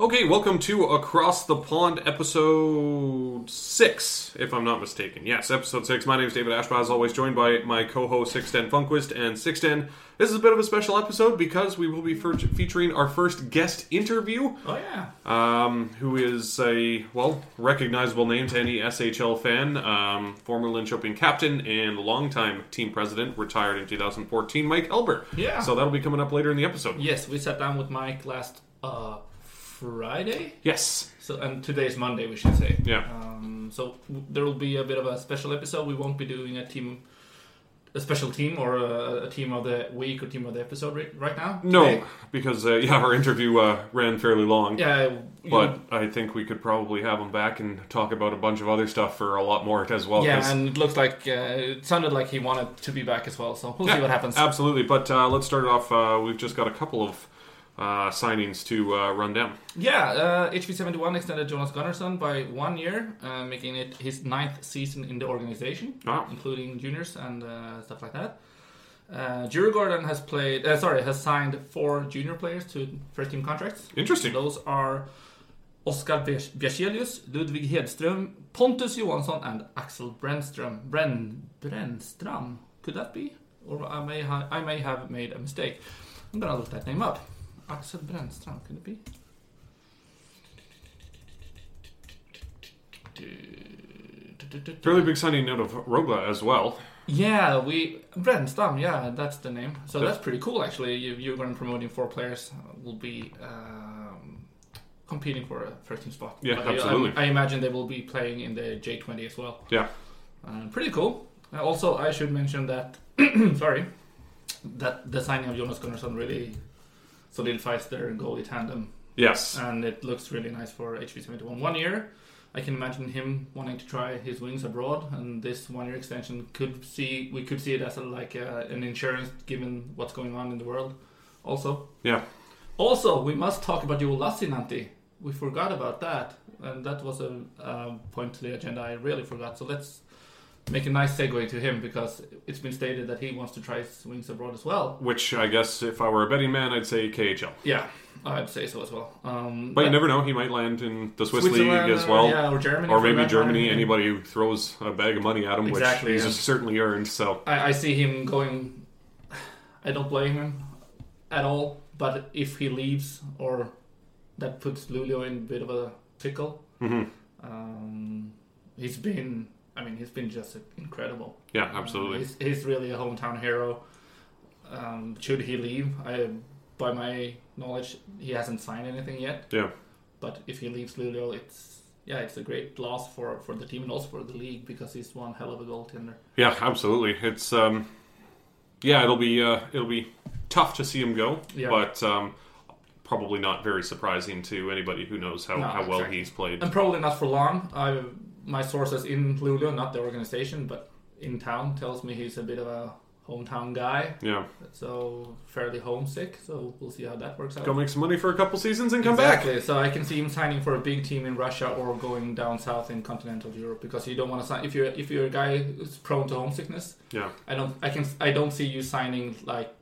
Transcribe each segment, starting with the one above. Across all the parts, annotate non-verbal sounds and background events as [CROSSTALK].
Okay, welcome to Across the Pond, episode six, if I'm not mistaken. Yes, episode six. My name is David Ashbaugh, as always, joined by my co-host Sixten Funkquist and Sixten. This is a bit of a special episode because we will be fe- featuring our first guest interview, Oh yeah. um, who is a well recognizable name to any SHL fan, um, former Linköping captain and longtime team president, retired in 2014, Mike Helber. Yeah. So that'll be coming up later in the episode. Yes, we sat down with Mike last uh, Friday. Yes. So and today is Monday, we should say. Yeah. Um, so w- there will be a bit of a special episode. We won't be doing a team, a special team or a, a team of the week or team of the episode right, right now. No, Today. because uh, yeah, our interview uh, ran fairly long. Yeah. you- But I think we could probably have him back and talk about a bunch of other stuff for a lot more as well. yeah, and it looks like uh, it sounded like he wanted to be back as well. So we'll see what happens. Absolutely. But uh, let's start it off. Uh, we've just got a couple of uh, signings to uh, run down. Yeah, uh, HV71 extended Jonas Gunnarsson by one year, uh, making it his ninth season in the organization, Wow. including juniors and uh, stuff like that. Uh, Djurgården has played, uh, sorry, has signed four junior players to first team contracts. Interesting. Those are Oskar Bjers- Bjerselius, Ludvig Hedström, Pontus Johansson, and Axel Brännström. Brenn, Brännström, could that be? Or I may, ha- I may have made a mistake. I'm gonna look that name up. Axel Brännström, could it be? Fairly big signing out of Rögle as well. Yeah, we Brännström. Yeah, that's the name. So Yeah. that's pretty cool, actually. You, you're going to be promoting four players uh, will be um, competing for a first team spot. Yeah, But absolutely. I, I imagine they will be playing in the J20 as well. Yeah. Uh, pretty cool. Uh, also, I should mention that [COUGHS] sorry, that the signing of Jonas Gunnarsson really solidifies their goalie tandem, Yes. and it looks really nice for HV71. One year, I can imagine him wanting to try his wings abroad, and this one-year extension could see we could see it as a, like a, an insurance given what's going on in the world. Also, Yeah. also we must talk about Joel Lassinantti. We forgot about that, and that was a, uh point to the agenda I really forgot. So let's make a nice segue to him because it's been stated that he wants to try his wings abroad as well. Which I guess if I were a betting man, I'd say KHL. Yeah, I'd say so as well. Um, But you never know; he might land in the Swiss league as well. yeah, or Germany, Or maybe matter. Germany. Anybody who throws a bag of money at him, Exactly, which he's yeah. certainly earned. So I, I see him going. I don't blame him at all. But if he leaves, or that puts Luleå in a bit of a pickle. mhm. Um, he's been. I mean, he's been just incredible. yeah, absolutely. He's, he's really a hometown hero. Um, should he leave, I, by my knowledge, he hasn't signed anything yet. Yeah. But if he leaves Luleå, it's yeah, it's a great loss for, for the team and also for the league because he's one hell of a goaltender. Yeah, absolutely. It's um, yeah, it'll be uh, it'll be tough to see him go, Yeah. but um, probably not very surprising to anybody who knows how, No, how well exactly. he's played. And probably not for long. I my sources in Luleå, not the organization, but in town, tells me he's a bit of a hometown guy, Yeah, so fairly homesick. So we'll see how that works out. go make some money for a couple seasons and come back. exactly. So I can see him signing for a big team in Russia or going down south in continental Europe because you don't want to sign if you're if you're a guy who's prone to homesickness. Yeah, I don't. I can. I don't see you signing like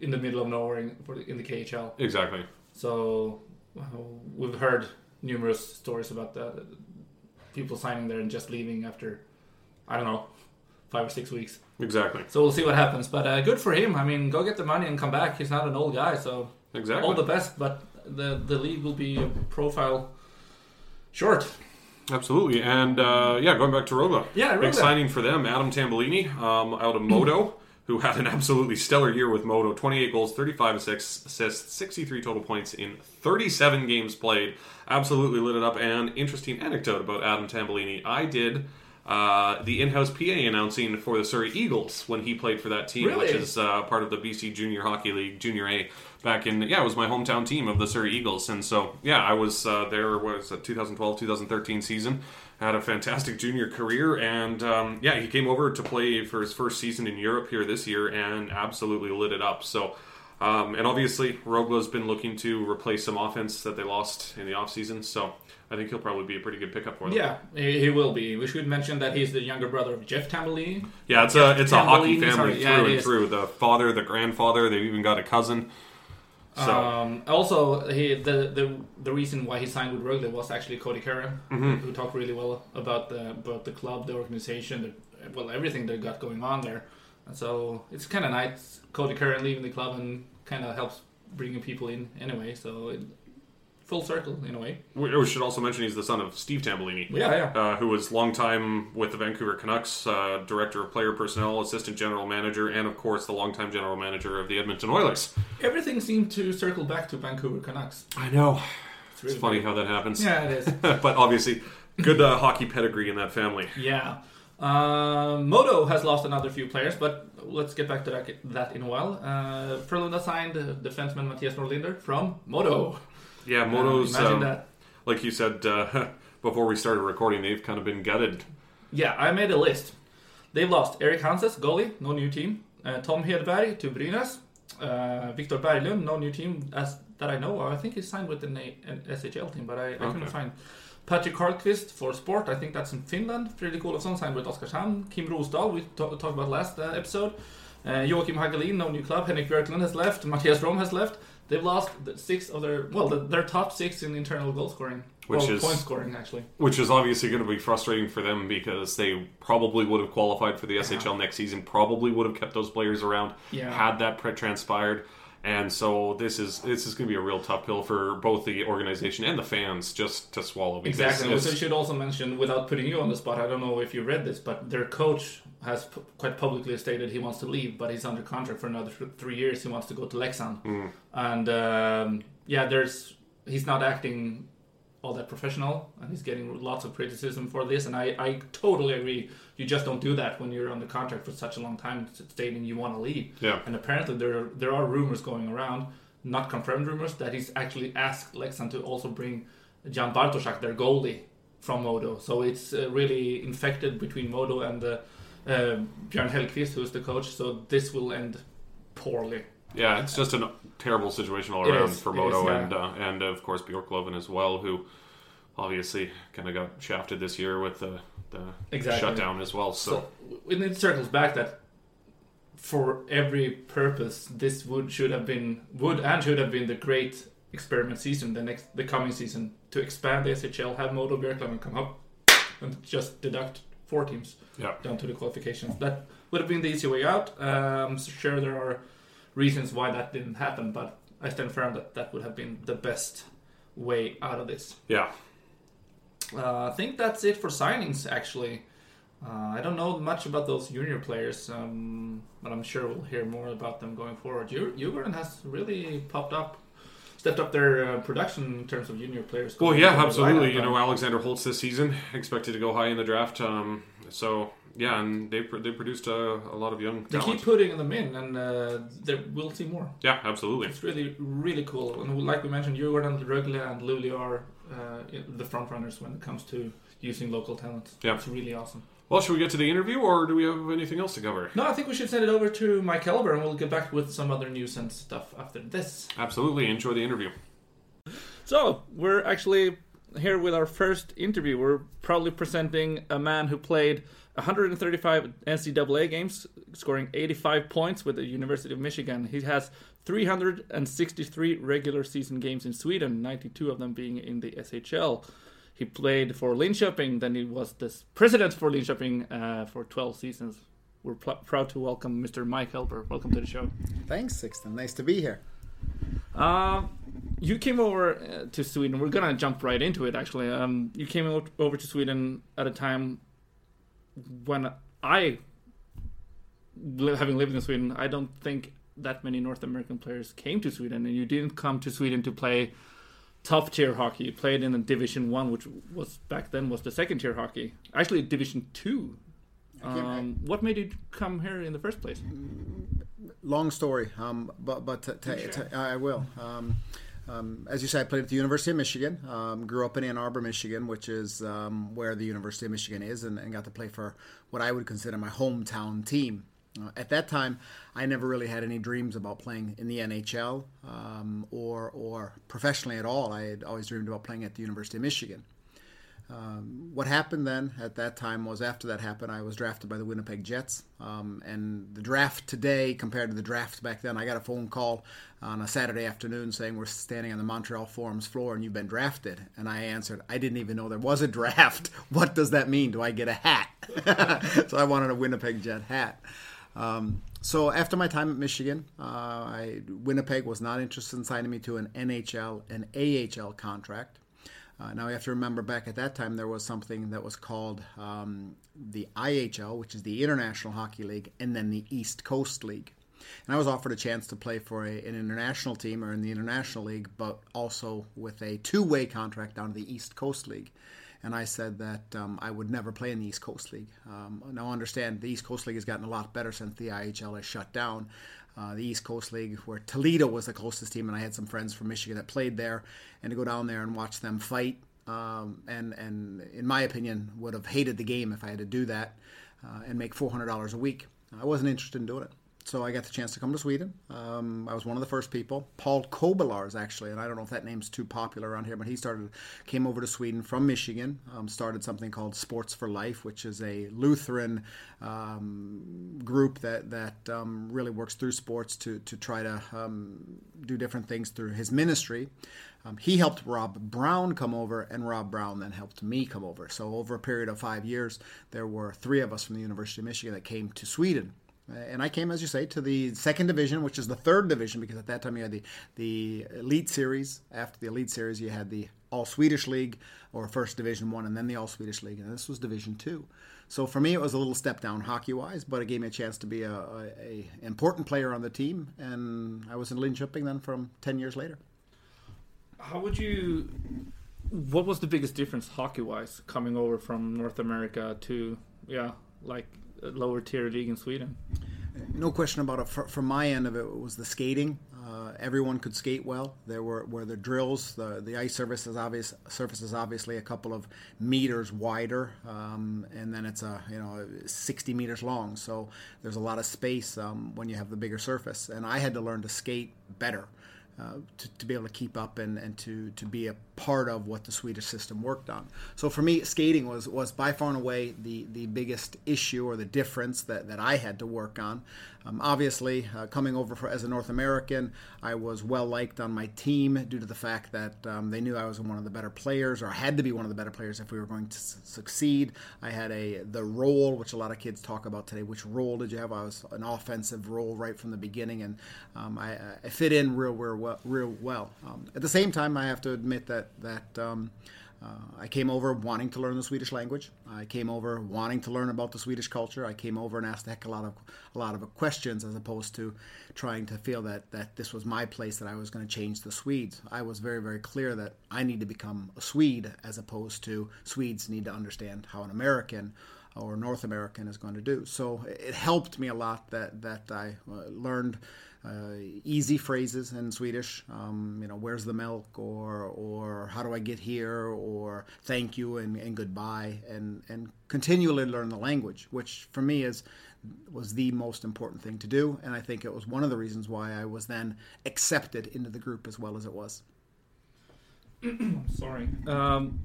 in the middle of nowhere in, for the, in the KHL. exactly. So we've heard numerous stories about the people signing there and just leaving after I don't know five or six weeks. Exactly. So we'll see what happens. But uh, good for him. I mean, go get the money and come back. He's not an old guy, so Exactly. all the best. But the the league will be profile short. Absolutely. And uh, yeah, going back to Rögle. Yeah, Big signing for them, Adam Tambellini um, out of Modo, who had an absolutely stellar year with Modo 28 goals, 35 assists, assists, 63 total points in 37 games played. Absolutely lit it up. And interesting anecdote about Adam Tambellini I did. Uh, the in-house PA announcing for the Surrey Eagles when he played for that team, Really? which is uh, part of the BC Junior Hockey League, Junior A, back in yeah, it was my hometown team of the Surrey Eagles, and so yeah, I was uh, there. Was it 2012, 2013 season? Had a fantastic junior career, and um, yeah, he came over to play for his first season in Europe here this year, and absolutely lit it up. So. Um, and obviously, Rögle's been looking to replace some offense that they lost in the offseason, so I think he'll probably be a pretty good pickup for them. Yeah, he, will be. We should mention that he's the younger brother of Jeff Tambellini. Yeah, it's a it's a hockey family sorry, through yeah, and is. through. The father, the grandfather, they've even got a cousin. So Um, also, he the, the the reason why he signed with Rögle was actually Cody Curran, Mm-hmm. who talked really well about the about the club, the organization, the, well everything they got going on there. And so it's kind of nice Cody Curran leaving the club and kind of helps bringing people in anyway. So it, full circle in a way. we, we should also mention he's the son of Steve Tambellini. Yeah, yeah. Uh, who was long time with the Vancouver Canucks, uh, director of player personnel, assistant general manager, and of course the longtime general manager of the Edmonton Oilers. Everything seemed to circle back to Vancouver Canucks. I know. It's really funny weird. how that happens. Yeah, it is. [LAUGHS] but obviously, good uh, hockey pedigree in that family. Yeah. Um, Modo has lost another few players, but let's get back to that, that in a while. Uh, Frölunda signed uh, defenseman Mattias Norlinder from Modo. Yeah, Modo's, um, that. like you said uh, [LAUGHS] before we started recording, they've kind of been gutted. Yeah, I made a list. They've lost Eric Hanses, goalie, no new team. Uh, Tom Hedberg to Brynäs. Uh, Victor Berglund, no new team as that I know of. I think he signed with an, A- an SHL team, but I, I couldn't find. Patrick Karlqvist for Sport, I think that's in Finland. Fredrik Olofsson signed with Oskarshamn. Kim Rosdahl, we ta- talked about last uh, episode. Uh, Joachim Hagelin, no new club. Henrik Björklund has left. Matthias Rom has left. They've lost six of their, well, the, their top six in internal goal scoring. Which well, is- point scoring, actually. Which is obviously going to be frustrating for them because they probably would have qualified for the SHL next season, probably would have kept those players around Yeah. had that pre- transpired. And so this is this is going to be a real tough pill for both the organization and the fans just to swallow. Exactly. Also, I should also mention, without putting you on the spot, I don't know if you read this, but their coach has p- quite publicly stated he wants to leave, but he's under contract for another th- three years. He wants to go to Leksand, and um, yeah, there's he's not acting all that professional, and he's getting lots of criticism for this. And I, I totally agree. You just don't do that when you're under contract for such a long time, stating you want to leave. Yeah. And apparently there there are rumors going around, not confirmed rumors, that he's actually asked Leksand to also bring Jan Bartoszak, their goalie, from Modo. So it's uh, really infected between Modo and uh, uh, Björn Hellqvist, who's the coach. So this will end poorly. Yeah, it's just a terrible situation all It around is, for Modo yeah. and uh, and of course Björklöven as well, who obviously kind of got shafted this year with the the Exactly. shutdown as well. So, So it circles back that for every purpose, this would should have been would and should have been the great experiment season, the next the coming season to expand the SHL, have Modo Björklöven come up and just deduct four teams yeah, down to the qualifications. That would have been the easy way out. Um, so sure, there are reasons why that didn't happen, but I stand firm that that would have been the best way out of this. yeah, Uh, I think that's it for signings, actually. Uh, I don't know much about those junior players, um, but I'm sure we'll hear more about them going forward. Djurgården has really popped up, stepped up their uh, production in terms of junior players. Well, yeah, absolutely. You know, Alexander Holtz this season expected to go high in the draft. Um, so yeah, and they they produced a, a lot of young they talent. keep putting them in, and uh, there, we'll see more. yeah, absolutely. It's really, really cool. And like we mentioned, Djurgården, Rögle, and Luleå are uh, the front runners when it comes to using local talent. Yeah. It's really awesome. Well, should we get to the interview, or do we have anything else to cover? No, I think we should send it over to Mike Helber, and we'll get back with some other news and stuff after this. Absolutely. Enjoy the interview. So, we're actually here with our first interview. We're proudly presenting a man who played 135 NCAA games, scoring 85 points with the University of Michigan. He has 363 regular season games in Sweden, 92 of them being in the SHL. He played for Linköping, then he was the president for Linköping uh, for 12 seasons. We're pl- proud to welcome Mr. Mike Helber. Welcome to the show. Thanks, Sixten. Nice to be here. Um, you came over uh, to Sweden. We're gonna jump right into it. Actually, um, you came over to Sweden at a time when I, having lived in Sweden, I don't think that many North American players came to Sweden, and you didn't come to Sweden to play top tier hockey. You played in a Division One, which was back then was the second tier hockey. Actually, Division Two. Um, what made you come here in the first place? Long story, um, but but t- t- t- I will. Um, um, as you said, I played at the University of Michigan. Um, grew up in Ann Arbor, Michigan, which is um, where the University of Michigan is, and, and got to play for what I would consider my hometown team. Uh, at that time, I never really had any dreams about playing in the NHL um, or or professionally at all. I had always dreamed about playing at the University of Michigan. Um, what happened then at that time was after that happened, I was drafted by the Winnipeg Jets. Um, and the draft today compared to the draft back then, I got a phone call on a Saturday afternoon saying we're standing on the Montreal Forum's floor and you've been drafted. And I answered, I didn't even know there was a draft. [LAUGHS] What does that mean? Do I get a hat? [LAUGHS] so I wanted a Winnipeg Jet hat. Um, so after my time at Michigan, uh, I, Winnipeg was not interested in signing me to an NHL and AHL contract. Uh, now you have to remember back at that time there was something that was called um, the IHL, which is the International Hockey League, and then the East Coast League. And I was offered a chance to play for a, an international team or in the International League, but also with a two-way contract down to the East Coast League. And I said that um, I would never play in the East Coast League. Um, now, understand the East Coast League has gotten a lot better since the IHL has shut down. Uh, the East Coast League, where Toledo was the closest team, and I had some friends from Michigan that played there, and to go down there and watch them fight, um, and and in my opinion, would have hated the game if I had to do that uh, and make four hundred dollars a week. I wasn't interested in doing it so I got the chance to come to Sweden. Um, I was one of the first people. Paul Kobalars, actually, and I don't know if that name's too popular around here, but he started, came over to Sweden from Michigan, um, started something called Sports for Life, which is a Lutheran um, group that that um, really works through sports to to try to um, do different things through his ministry. Um, he helped Rob Brown come over, and Rob Brown then helped me come over. So over a period of five years, there were three of us from the University of Michigan that came to Sweden Uh, and I came, as you say, to the second division, which is the third division, because at that time you had the the elite series. After the elite series, you had the All Swedish League or First Division One, and then the All Swedish League, and this was Division Two. So for me, it was a little step down hockey wise, but it gave me a chance to be a, a, a important player on the team, and I was in Linköping then from ten years later. How would you? What was the biggest difference hockey wise coming over from North America to yeah, like lower tier league in Sweden. No question about it. From my end of it, it was the skating. Uh, everyone could skate well. There were, were the drills. The, the ice surface is obvious. Surface is obviously a couple of meters wider, um, and then it's a you know 60 meters long. So there's a lot of space um, when you have the bigger surface. And I had to learn to skate better. Uh, to, to, be able to keep up and, and to, to be a part of what the Swedish system worked on. So for me, skating was, was by far and away the, the biggest issue or the difference that, that I had to work on. Um, obviously, uh, coming over for, as a North American, I was well liked on my team due to the fact that um, they knew I was one of the better players, or I had to be one of the better players if we were going to s- succeed. I had a the role, which a lot of kids talk about today. Which role did you have? I was an offensive role right from the beginning, and um, I, I, fit in real, real well. Real well. Um, at the same time, I have to admit that that um, uh, I came over wanting to learn the Swedish language. I came over wanting to learn about the Swedish culture. I came over and asked a heck a lot of a lot of questions as opposed to trying to feel that that this was my place that I was going to change the Swedes. I was very very clear that I need to become a Swede as opposed to Swedes need to understand how an American or North American is going to do. So it helped me a lot that that I uh, learned uh, easy phrases in Swedish. Um, you know, where's the milk, or or how do I get here, or thank you and, and goodbye, and and continually learn the language, which for me is was the most important thing to do, and I think it was one of the reasons why I was then accepted into the group as well as it was. [CLEARS THROAT] Sorry. Um,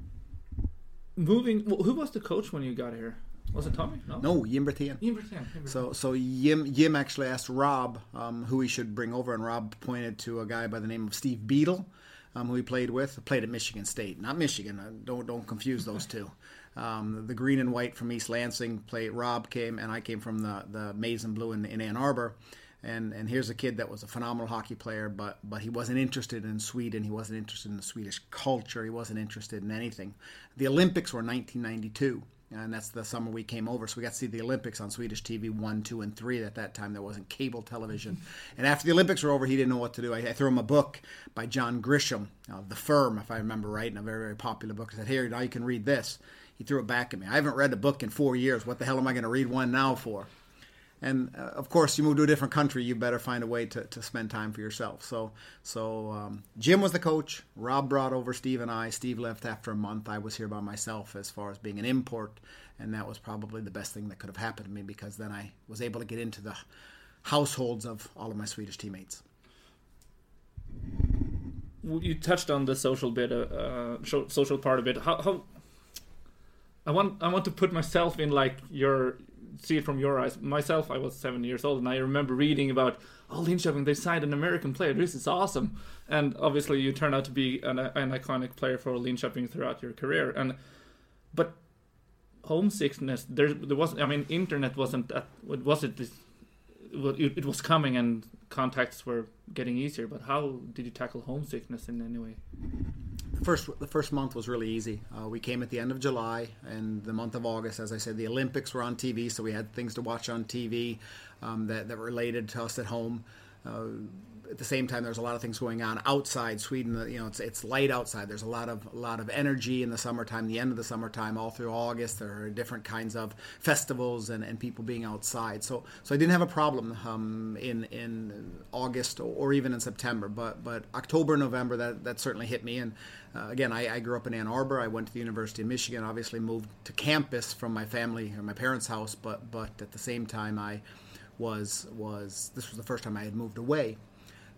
moving. Who was the coach when you got here? Was it Tommy? No, no Jim. Jim. So, so Jim, Jim actually asked Rob um, who he should bring over, and Rob pointed to a guy by the name of Steve Beadle, um, who he played with. Played at Michigan State, not Michigan. Uh, don't don't confuse those two. Um, the green and white from East Lansing played. Rob came, and I came from the the maize and blue in, in Ann Arbor. And and here's a kid that was a phenomenal hockey player, but but he wasn't interested in Sweden. He wasn't interested in the Swedish culture. He wasn't interested in anything. The Olympics were 1992 and that's the summer we came over. So we got to see the Olympics on Swedish TV one, two, and three. At that time, there wasn't cable television. [LAUGHS] And after the Olympics were over, he didn't know what to do. I, I threw him a book by John Grisham, uh, The Firm, if I remember right, and a very, very popular book. I said, "Here, now you can read this." He threw it back at me. I haven't read a book in four years. What the hell am I going to read one now for? And uh, of course you move to a different country you better find a way to, to spend time for yourself. So so um, jim was the coach. Rob brought over steve and i. Steve left after a month. I was here by myself as far as being an import and that was probably the best thing that could have happened to me because then i was able to get into the households of all of my swedish teammates. You touched on the social bit uh, uh social part of it. How, how I want I want to put myself in like your see it from your eyes. Myself, I was seven years old, and I remember reading about oh Linköping they signed an American player. This is awesome, and obviously you turn out to be an, an iconic player for Linköping throughout your career. And but homesickness there there wasn't. I mean, internet wasn't that. Was it this? It was coming and contacts were getting easier. But how did you tackle homesickness in any way? The first the first month was really easy. Uh, we came at the end of July, and the month of August, as I said, the Olympics were on TV, so we had things to watch on TV um, that that related to us at home. Uh, at the same time, there's a lot of things going on outside Sweden. You know, it's it's light outside. There's a lot of a lot of energy in the summertime. The end of the summertime, all through August, there are different kinds of festivals and, and people being outside. So so I didn't have a problem um, in in August or, even in September. But but October, November, that that certainly hit me. And uh, again, I, I, grew up in Ann Arbor. I went to the University of Michigan. Obviously, moved to campus from my family or my parents' house. But but at the same time, I was was this was the first time I had moved away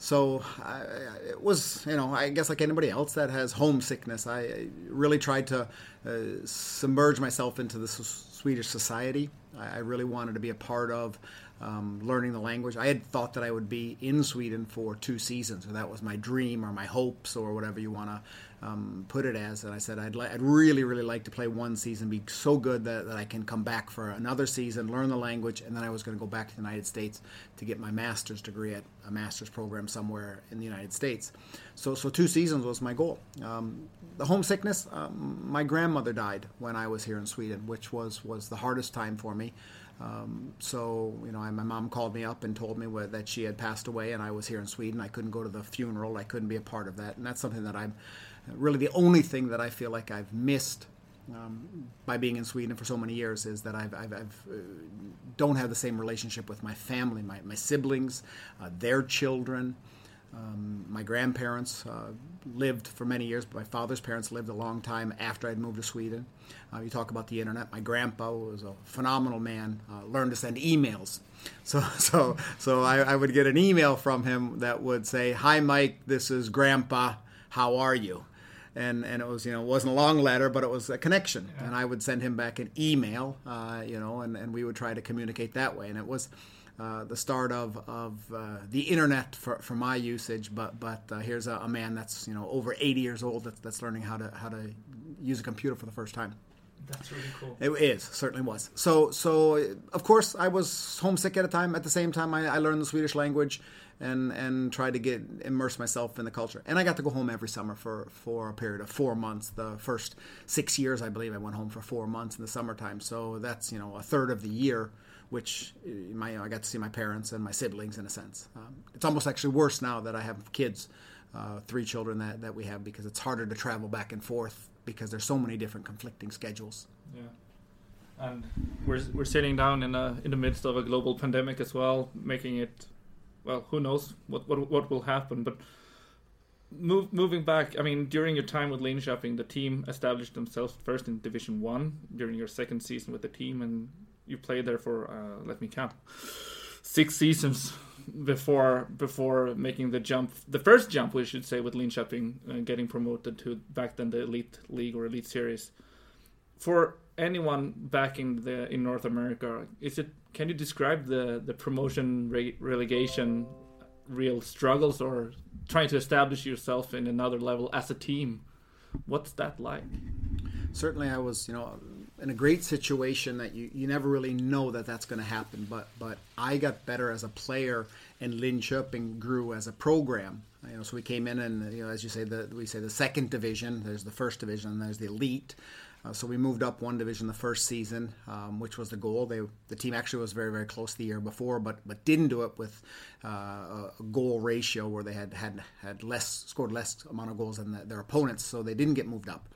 so I, it was, you know, I guess like anybody else that has homesickness, I really tried to uh, submerge myself into the Swedish society. I, I, really wanted to be a part of um, learning the language. I had thought that I would be in Sweden for two seasons, or that was my dream or my hopes or whatever you want to um, put it as. And I said, I'd, li- I'd really, really like to play one season, be so good that, that I can come back for another season, learn the language, and then I was going to go back to the United States to get my master's degree at a master's program somewhere in the United States. So, so two seasons was my goal. Um, the homesickness, um, my grandmother died when I was here in Sweden, which was, was the hardest time for me. Um, so, you know, I, my mom called me up and told me that she had passed away, and I was here in Sweden. I couldn't go to the funeral. I couldn't be a part of that, and that's something that I'm really the only thing that I feel like I've missed um, by being in Sweden for so many years is that I've, I've, I've uh, don't have the same relationship with my family, my, my siblings, uh, their children. Um, my grandparents uh, lived for many years, but my father's parents lived a long time after I'd moved to Sweden. Uh, you talk about the internet. My grandpa was a phenomenal man. Uh, learned to send emails, [LAUGHS] so so so I, I, would get an email from him that would say, "Hi, Mike. This is Grandpa. How are you?" And and it was you know it wasn't a long letter but it was a connection yeah. and i would send him back an email uh, you know and, and we would try to communicate that way and it was uh, the start of, of uh, the internet for, for my usage but but uh, here's a, a, man that's you know over 80 years old that's, that's learning how to how to use a computer for the first time that's really cool. It is certainly was. So so of course I was homesick at a time. At the same time, I, I learned the Swedish language, and and tried to get immerse myself in the culture. And I got to go home every summer for for a period of four months. The first six years, I believe, I went home for four months in the summertime. So that's you know a third of the year, which uh, my I got to see my parents and my siblings in a sense. Um, it's almost actually worse now that I have kids, uh, three children that that we have because it's harder to travel back and forth because there's so many different conflicting schedules. Yeah and we're we're sitting down in a in the midst of a global pandemic as well, making it well, who knows what what what will happen, but. Move, moving back, I mean, during your time with Linköping, the team established themselves first in Division One during your second season with the team, and you played there for uh, let me count six seasons before before making the jump, the first jump, we should say, with Linköping, uh, getting promoted to back then the Elite League or Elite Series. For anyone back in the in North America, is it can you describe the the promotion re- relegation real struggles or trying to establish yourself in another level as a team? What's that like? Certainly, I was you know in a great situation that you, you never really know that that's going to happen. But but I got better as a player, and Linköping grew as a program. You know, so we came in and you know, as you say, the we say the second division. There's the first division, and there's the elite. Uh, so we moved up one division the first season, um, which was the goal. They, the team actually was very, very close the year before, but but didn't do it with uh, a goal ratio where they had had had less scored less amount of goals than the, their opponents, so they didn't get moved up.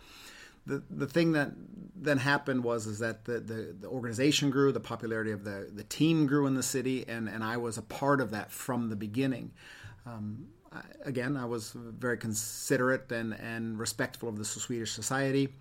The, the thing that then happened was is that the, the, the organization grew, the popularity of the, the team grew in the city, and, and I was a part of that from the beginning. Um, again, I was very considerate and, and respectful of the Swedish society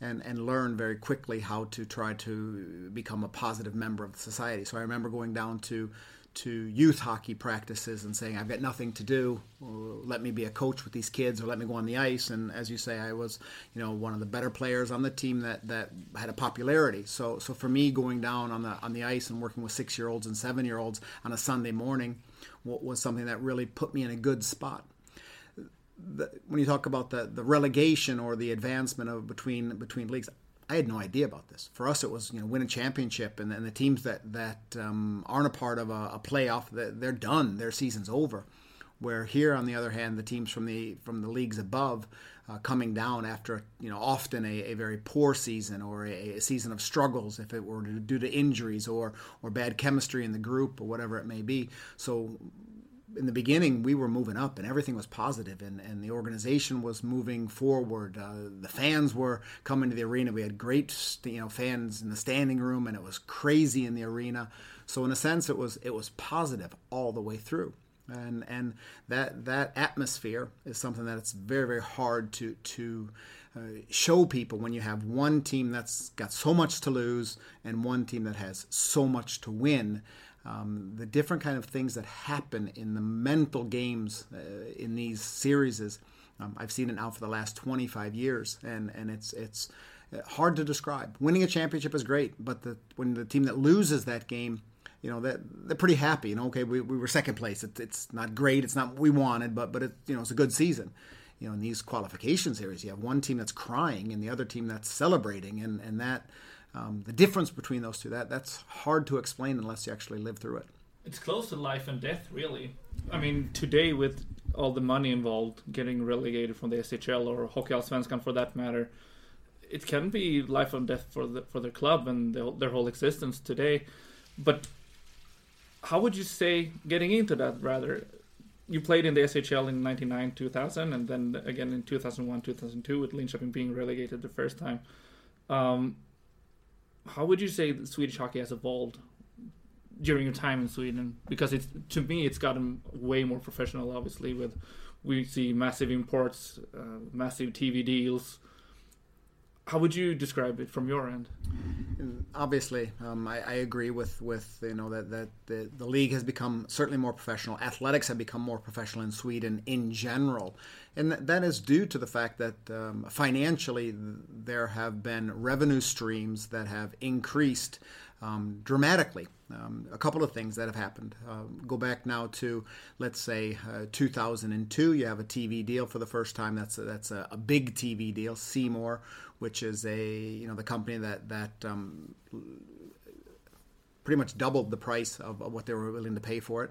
and, and learn very quickly how to try to become a positive member of society. So I remember going down to to youth hockey practices and saying I've got nothing to do, let me be a coach with these kids, or let me go on the ice. And as you say, I was you know one of the better players on the team that that had a popularity. So so for me, going down on the on the ice and working with six year olds and seven year olds on a Sunday morning was something that really put me in a good spot. The, when you talk about the, the relegation or the advancement of between between leagues, I had no idea about this. For us, it was you know win a championship, and, the teams that that um, aren't a part of a, a playoff, they're done. Their season's over. Where here, on the other hand, the teams from the from the leagues above uh, coming down after you know often a, a very poor season or a, a, season of struggles, if it were due to injuries or or bad chemistry in the group or whatever it may be. So in the beginning we were moving up and everything was positive and, and the organization was moving forward. Uh, the fans were coming to the arena. We had great you know fans in the standing room and it was crazy in the arena. So in a sense it was it was positive all the way through. And and that that atmosphere is something that it's very very hard to to uh, show people when you have one team that's got so much to lose and one team that has so much to win um, the different kind of things that happen in the mental games uh, in these series is um, I've seen it now for the last 25 years, and and it's it's uh, hard to describe. Winning a championship is great, but the when the team that loses that game, you know, that they're, they're pretty happy. You know, okay, we, we were second place. It, it's not great. It's not what we wanted, but but it, you know, it's a good season. You know, in these qualification series, you have one team that's crying and the other team that's celebrating, and and that um, the difference between those two that that's hard to explain unless you actually live through it. It's close to life and death really. I mean today with all the money involved getting relegated from the shl or hockey allsvenskan for that matter it can be life and death for the for their club and the, their whole existence today. But how would you say getting into that rather you played in the SHL in 99 2000 and then again in 2001 2002 with Linköping being relegated the first time. Um, how would you say Swedish hockey has evolved during your time in Sweden? Because it's to me, it's gotten way more professional. Obviously, with we see massive imports, uh, massive TV deals. How would you describe it from your end? Obviously, um, I, I, agree with, with you know that, that the, the league has become certainly more professional. Athletics have become more professional in Sweden in general, and that is due to the fact that um, financially there have been revenue streams that have increased um, dramatically. Um, a couple of things that have happened. Uh, go back now to, let's say, uh, 2002. You have a TV deal for the first time. That's a, that's a, a big TV deal. More, which is a you know the company that that um, pretty much doubled the price of, of, what they were willing to pay for it.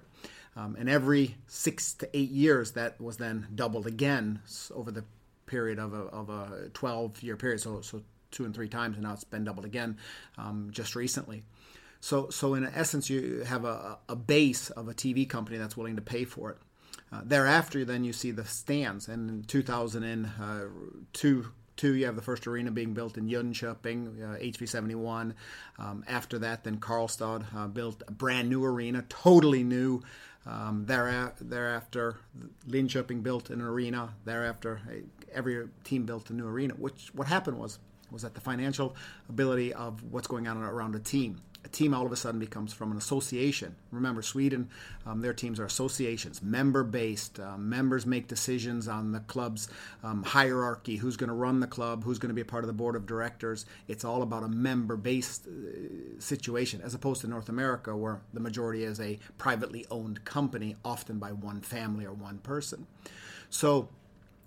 Um, and every six to eight years, that was then doubled again over the period of a, of a 12 year period. So, so two and three times, and now it's been doubled again um, just recently. So, so in essence, you have a, a base of a TV company that's willing to pay for it. Uh, thereafter, then you see the stands. And in 2002, two, you have the first arena being built in Jönköping, uh, HV71. Um, after that, then Karlstad uh, built a brand new arena, totally new. Um, thereafter, Linköping built an arena. Thereafter, every team built a new arena. Which what happened was was that the financial ability of what's going on around a team a team all of a sudden becomes from an association. Remember, Sweden, um, their teams are associations, member based. Uh, members make decisions on the club's um, hierarchy who's going to run the club, who's going to be a part of the board of directors. It's all about a member based uh, situation, as opposed to North America, where the majority is a privately owned company, often by one family or one person. So,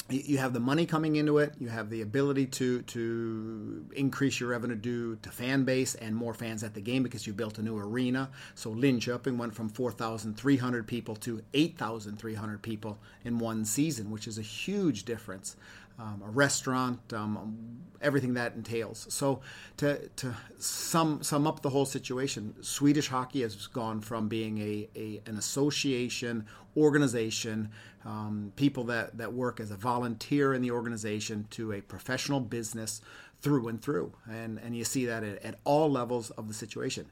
you have the money coming into it. You have the ability to to increase your revenue due to fan base and more fans at the game because you built a new arena. So Linköping went from 4,300 people to 8,300 people in one season, which is a huge difference um, a restaurant, um, everything that entails. So, to, to sum sum up the whole situation, Swedish hockey has gone from being a, a an association organization, um, people that, that work as a volunteer in the organization, to a professional business through and through, and and you see that at, at all levels of the situation.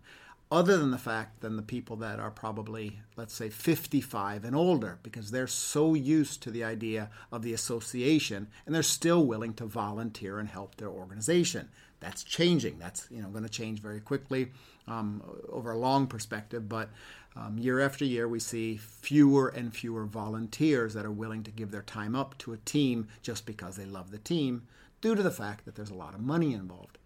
Other than the fact than the people that are probably let's say 55 and older because they're so used to the idea of the association and they're still willing to volunteer and help their organization. That's changing. That's you know going to change very quickly um, over a long perspective but Um, year after year, we see fewer and fewer volunteers that are willing to give their time up to a team just because they love the team, due to the fact that there's a lot of money involved.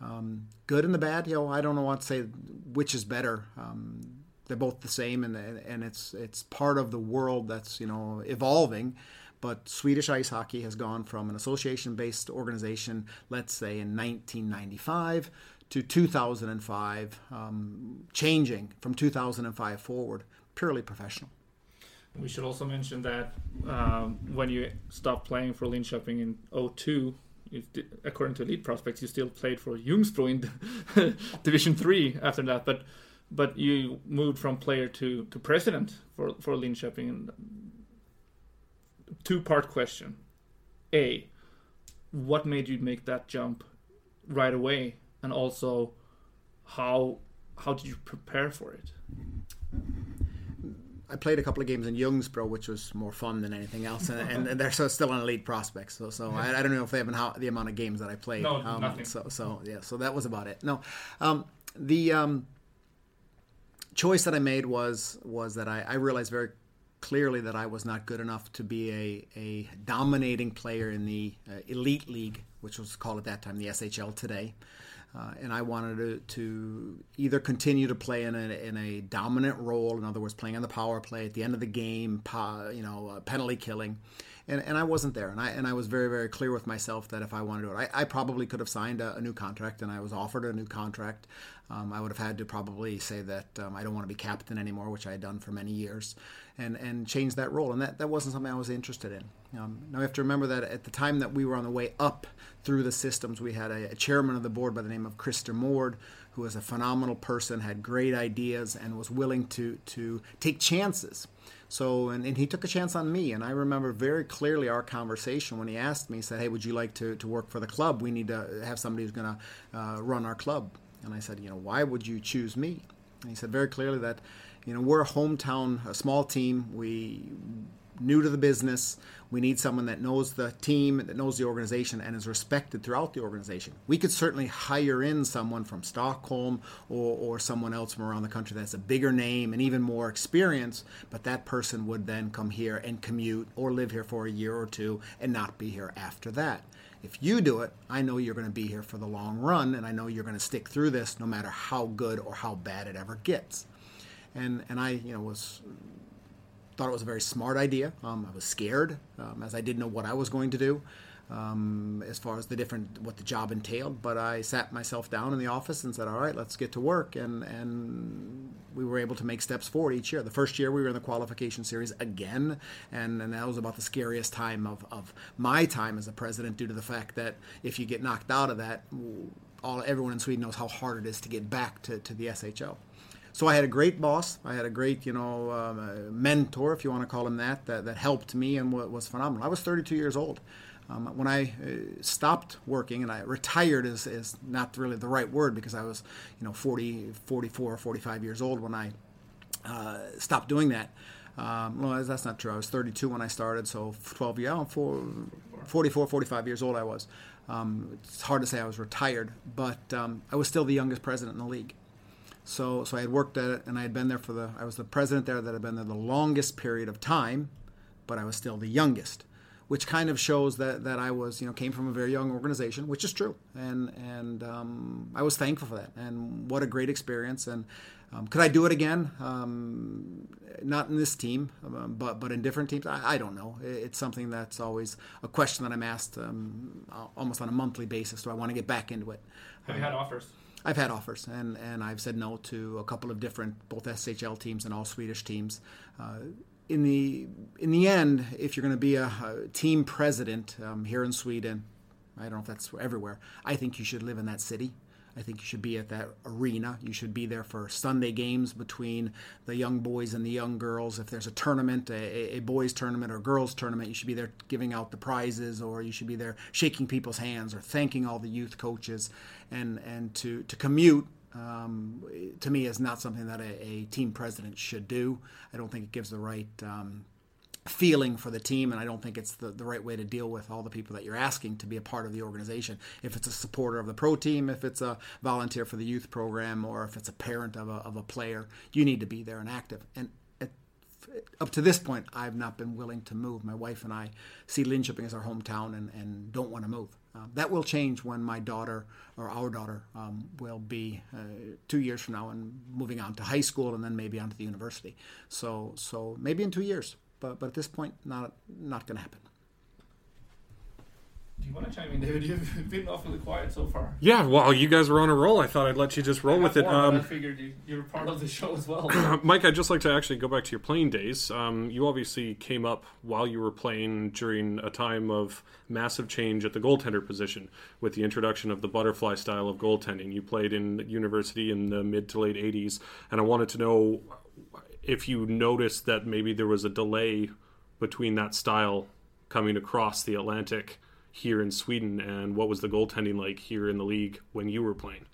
Um, good and the bad, you know, I don't know what to say which is better. Um, they're both the same, and and it's it's part of the world that's you know evolving. But Swedish ice hockey has gone from an association-based organization, let's say in 1995, to 2005, um, changing from 2005 forward, purely professional. We should also mention that um, when you stopped playing for Linköping in 02, according to Elite Prospects, you still played for Ljungsbro in [LAUGHS] Division Three after that. But but you moved from player to, to president for for Linköping. Two part question: A, what made you make that jump right away, and also how how did you prepare for it? I played a couple of games in Ljungsbro, which was more fun than anything else, and, and they're so still an elite prospects. So, so yeah. I, I, don't know if they have how, the amount of games that I played. No, um, nothing. So, so yeah, so that was about it. No, um, the um, choice that I made was was that I, I, realized very clearly that I was not good enough to be a, a dominating player in the uh, elite league, which was called at that time the SHL today. Uh, and I wanted to, to, either continue to play in a, in a dominant role, in other words, playing on the power play at the end of the game, you know, uh, penalty killing, and, and I wasn't there. And I and I was very very clear with myself that if I wanted to I, I probably could have signed a, a, new contract, and I was offered a new contract. Um, I would have had to probably say that um, I don't want to be captain anymore, which I had done for many years, and and change that role. And that, that wasn't something I was interested in. Um, now we have to remember that at the time that we were on the way up through the systems, we had a, a chairman of the board by the name of Christer Mord, who was a phenomenal person, had great ideas, and was willing to to take chances. So, and, and he took a chance on me. And I remember very clearly our conversation when he asked me, he said, Hey, would you like to, to work for the club? We need to have somebody who's going to uh, run our club. And I said, You know, why would you choose me? And he said very clearly that, you know, we're a hometown, a small team. We new to the business. We need someone that knows the team, that knows the organization, and is respected throughout the organization. We could certainly hire in someone from Stockholm or, or someone else from around the country that's a bigger name and even more experience, but that person would then come here and commute or live here for a year or two and not be here after that. If you do it, I know you're going to be here for the long run, and I know you're going to stick through this no matter how good or how bad it ever gets. And and I, you know, was thought it was a very smart idea. Um, I was scared um, as I didn't know what I was going to do um, as far as the different what the job entailed. But I sat myself down in the office and said, "All right, let's get to work." And and we were able to make steps forward each year. The first year we were in the qualification series again, and, and that was about the scariest time of, of my time as a president due to the fact that if you get knocked out of that, all everyone in Sweden knows how hard it is to get back to, to the SHL so I had a great boss. I had a great, you know, um, mentor, if you want to call him that, that, that helped me and was phenomenal. I was 32 years old. Um, when I uh, stopped working and I retired is, is not really the right word because I was, you know, 40, 44, 45 years old when I uh, stopped doing that. Um, well, that's not true. I was 32 when I started, so 12 years, yeah, 44, 45 years old I was. Um, it's hard to say I was retired, but um, I was still the youngest president in the league. So, so I had worked at it, and I had been there for the. I was the president there that had been there the longest period of time, but I was still the youngest, which kind of shows that that I was, you know, came from a very young organization, which is true, and and um, I was thankful for that, and what a great experience. And um, could I do it again? Um, not in this team, um, but but in different teams. I, I, don't know. It's something that's always a question that I'm asked um, almost on a monthly basis. Do I want to get back into it? Have you had offers? I've had offers, and, and I've said no to a couple of different, both SHL teams and all Swedish teams. Uh, in the in the end, if you're going to be a, a, team president um, here in Sweden, I don't know if that's everywhere. I think you should live in that city. I think you should be at that arena. You should be there for Sunday games between the young boys and the young girls. If there's a tournament, a, a boys' tournament or girls' tournament, you should be there giving out the prizes, or you should be there shaking people's hands or thanking all the youth coaches. And and to to commute um, to me is not something that a, a, team president should do. I don't think it gives the right um, feeling for the team, and I don't think it's the, the right way to deal with all the people that you're asking to be a part of the organization. If it's a supporter of the pro team, if it's a volunteer for the youth program, or if it's a parent of a, of a player, you need to be there and active. And up to this point, I've not been willing to move. My wife and I see Linköping as our hometown and, and don't want to move. Uh, that will change when my daughter or our daughter um, will be uh, two years from now and moving on to high school and then maybe on to the university. So, so maybe in two years but but at this point, not not going to happen. Do you want to chime in, David? [LAUGHS] You've been awfully quiet so far. Yeah, well, you guys were on a roll. I thought I'd let you just roll with it. More, um, I figured you, you were part of the show as well. [CLEARS THROAT] Mike, I'd just like to actually go back to your playing days. Um, you obviously came up while you were playing during a time of massive change at the goaltender position with the introduction of the butterfly style of goaltending. You played in university in the mid to late 80s, and I wanted to know if you noticed that maybe there was a delay between that style coming across the Atlantic here in Sweden and what was the goaltending like here in the league when you were playing?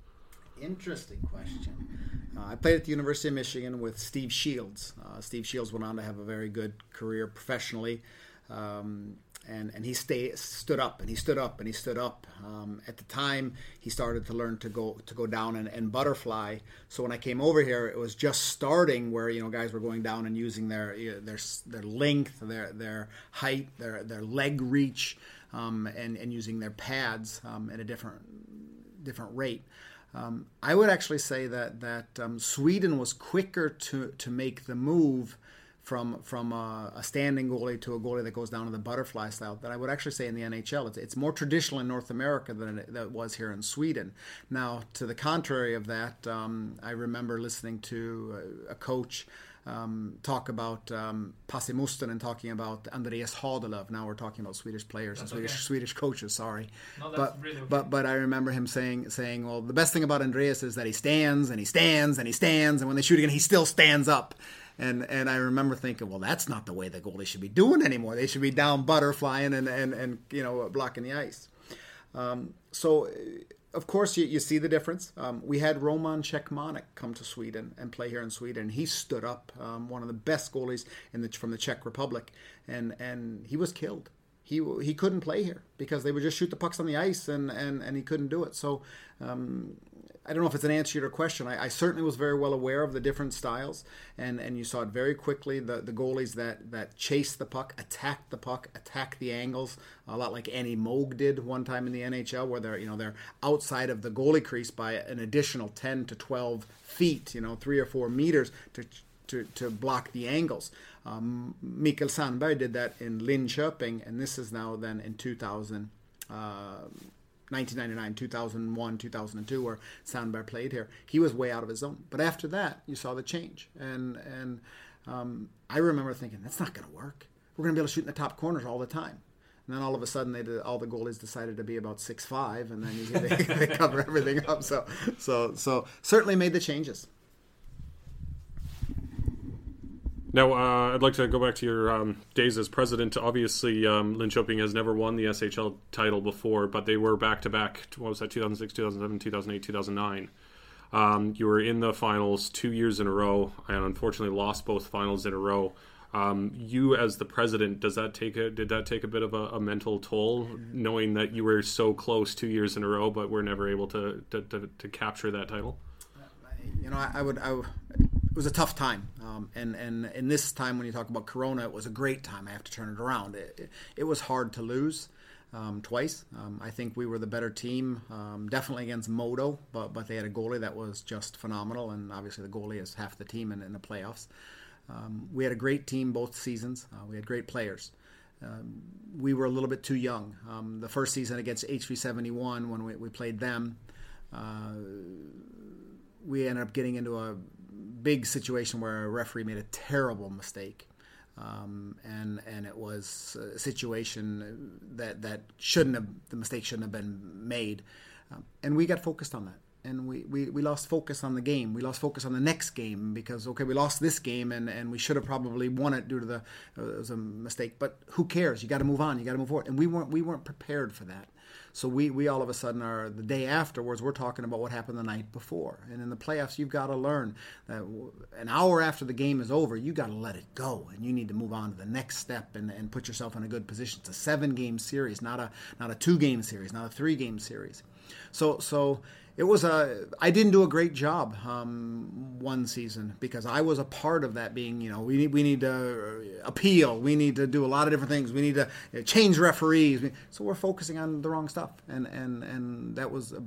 Interesting question. Uh, I played at the University of Michigan with Steve Shields. Uh, Steve Shields went on to have a very good career professionally. Um, and and he stay, stood up and he stood up and he stood up. Um, at the time, he started to learn to go to go down and, and, butterfly. So when I came over here, it was just starting where you know guys were going down and using their their their length, their their height, their their leg reach, um, and and using their pads um, at a different different rate. Um, I would actually say that that um, Sweden was quicker to to make the move from from a, a, standing goalie to a goalie that goes down to the butterfly style that I would actually say in the NHL it's, it's more traditional in North America than it, that was here in Sweden. Now, to the contrary of that, um, I remember listening to a, a coach. Um, talk about um, Pasi and talking about Andreas Hadelöv. Now we're talking about Swedish players and Swedish okay. Swedish coaches. Sorry, no, but really okay. but but I remember him saying saying, well, the best thing about Andreas is that he stands and he stands and he stands, and when they shoot again, he still stands up. And and I remember thinking, well, that's not the way the goalie should be doing anymore. They should be down butterflying and and, and you know blocking the ice. Um, so of course, you, you see the difference. Um, we had Roman Cechmanek come to Sweden and play here in Sweden. He stood up, um, one of the best goalies the, from the Czech Republic, and, and he was killed. He, he couldn't play here because they would just shoot the pucks on the ice and, and, and he couldn't do it. So um, I don't know if it's an answer to your question. I, I, certainly was very well aware of the different styles, and, and you saw it very quickly. The, the goalies that, that chased the puck, attacked the puck, attacked the angles, a lot like Andy Moog did one time in the NHL, where they're you know they're outside of the goalie crease by an additional ten to twelve feet, you know, three or four meters to to, to block the angles. Um, Mikael Sandberg did that in Linköping, and this is now then in 2000. Uh, 1999, 2001, 2002, where Sandberg played here. He was way out of his zone. But after that, you saw the change, and and um, I remember thinking that's not going to work. We're going to be able to shoot in the top corners all the time. And then all of a sudden, they did, all the goalies decided to be about six five, and then [LAUGHS] they, they cover everything up. So so so certainly made the changes. Now, uh, I'd like to go back to your um, days as president. Obviously, um, Linköping has never won the SHL title before, but they were back to back. What was that? 2006, 2007, 2008, 2009. Um, you were in the finals two years in a row, and unfortunately lost both finals in a row. Um, you, as the president, does that take a did that take a bit of a, a, mental toll, knowing that you were so close two years in a row, but were never able to to, to, to capture that title? You know, I, I would I, it was a tough time. Um, and, and in this time, when you talk about Corona, it was a great time. I have to turn it around. It, it, it was hard to lose um, twice. Um, I think we were the better team, um, definitely against Modo, but, but they had a goalie that was just phenomenal. And obviously, the goalie is half the team in, in the playoffs. Um, we had a great team both seasons, uh, we had great players. Um, we were a little bit too young. the first season against HV71, when we, we played them, uh, we ended up getting into a big situation where a referee made a terrible mistake. Um, and and it was a situation that that shouldn't have the mistake shouldn't have been made, um, and we got focused on that. and we, we, we lost focus on the game. We lost focus on the next game because okay, we lost this game and, and we should have probably won it due to the uh, it was a mistake. But who cares? You got to move on. You got to move forward. And we weren't we weren't prepared for that. So we, we all of a sudden are the day afterwards. We're talking about what happened the night before. And in the playoffs, you've got to learn that an hour after the game is over, you got to let it go, and you need to move on to the next step and, and put yourself in a good position. It's a seven game series, not a not a two game series, not a three game series. So so it was a I didn't do a great job um, one season because I was a part of that being you know we need we need to appeal. We need to do a lot of different things. We need to change referees. So we're focusing on the wrong stuff. And and and that was a,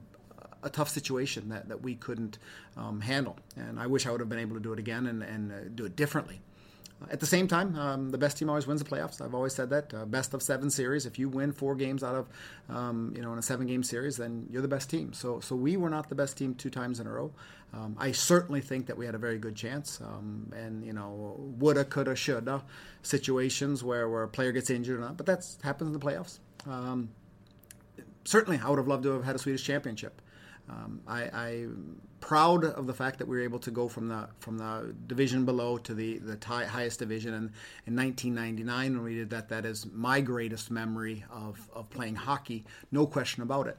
a tough situation that, that we couldn't um, handle. And I wish I would have been able to do it again and, and uh, do it differently at the same time, um, the best team always wins the playoffs. I've always said that. Uh, best of seven series. If you win four games out of, um, you know, in a seven-game series, then you're the best team. So, so we were not the best team two times in a row. Um, I certainly think that we had a very good chance. Um, and you know, woulda, coulda, shoulda situations where where a player gets injured or not. But that happens in the playoffs. Um, certainly, I would have loved to have had a Swedish championship. Um, I, I'm proud of the fact that we were able to go from the from the division below to the the highest division. And in 1999, when we did that, that is my greatest memory of, of playing hockey, no question about it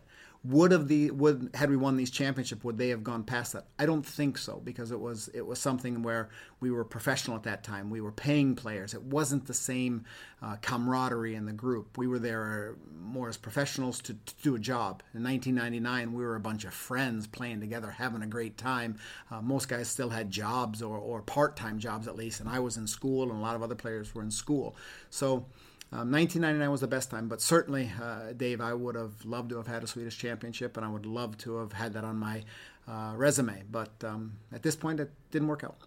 would have the would had we won these championship would they have gone past that? I don't think so because it was it was something where we were professional at that time. We were paying players. It wasn't the same uh, camaraderie in the group. We were there more as professionals to, to, do a job. In 1999 we were a bunch of friends playing together having a great time. Uh, most guys still had jobs or, or part-time jobs at least and i was in school and a lot of other players were in school. So um, 1999 was the best time, but certainly, uh, Dave, I would have loved to have had a Swedish championship, and I would love to have had that on my uh, resume. But um, at this point, it didn't work out.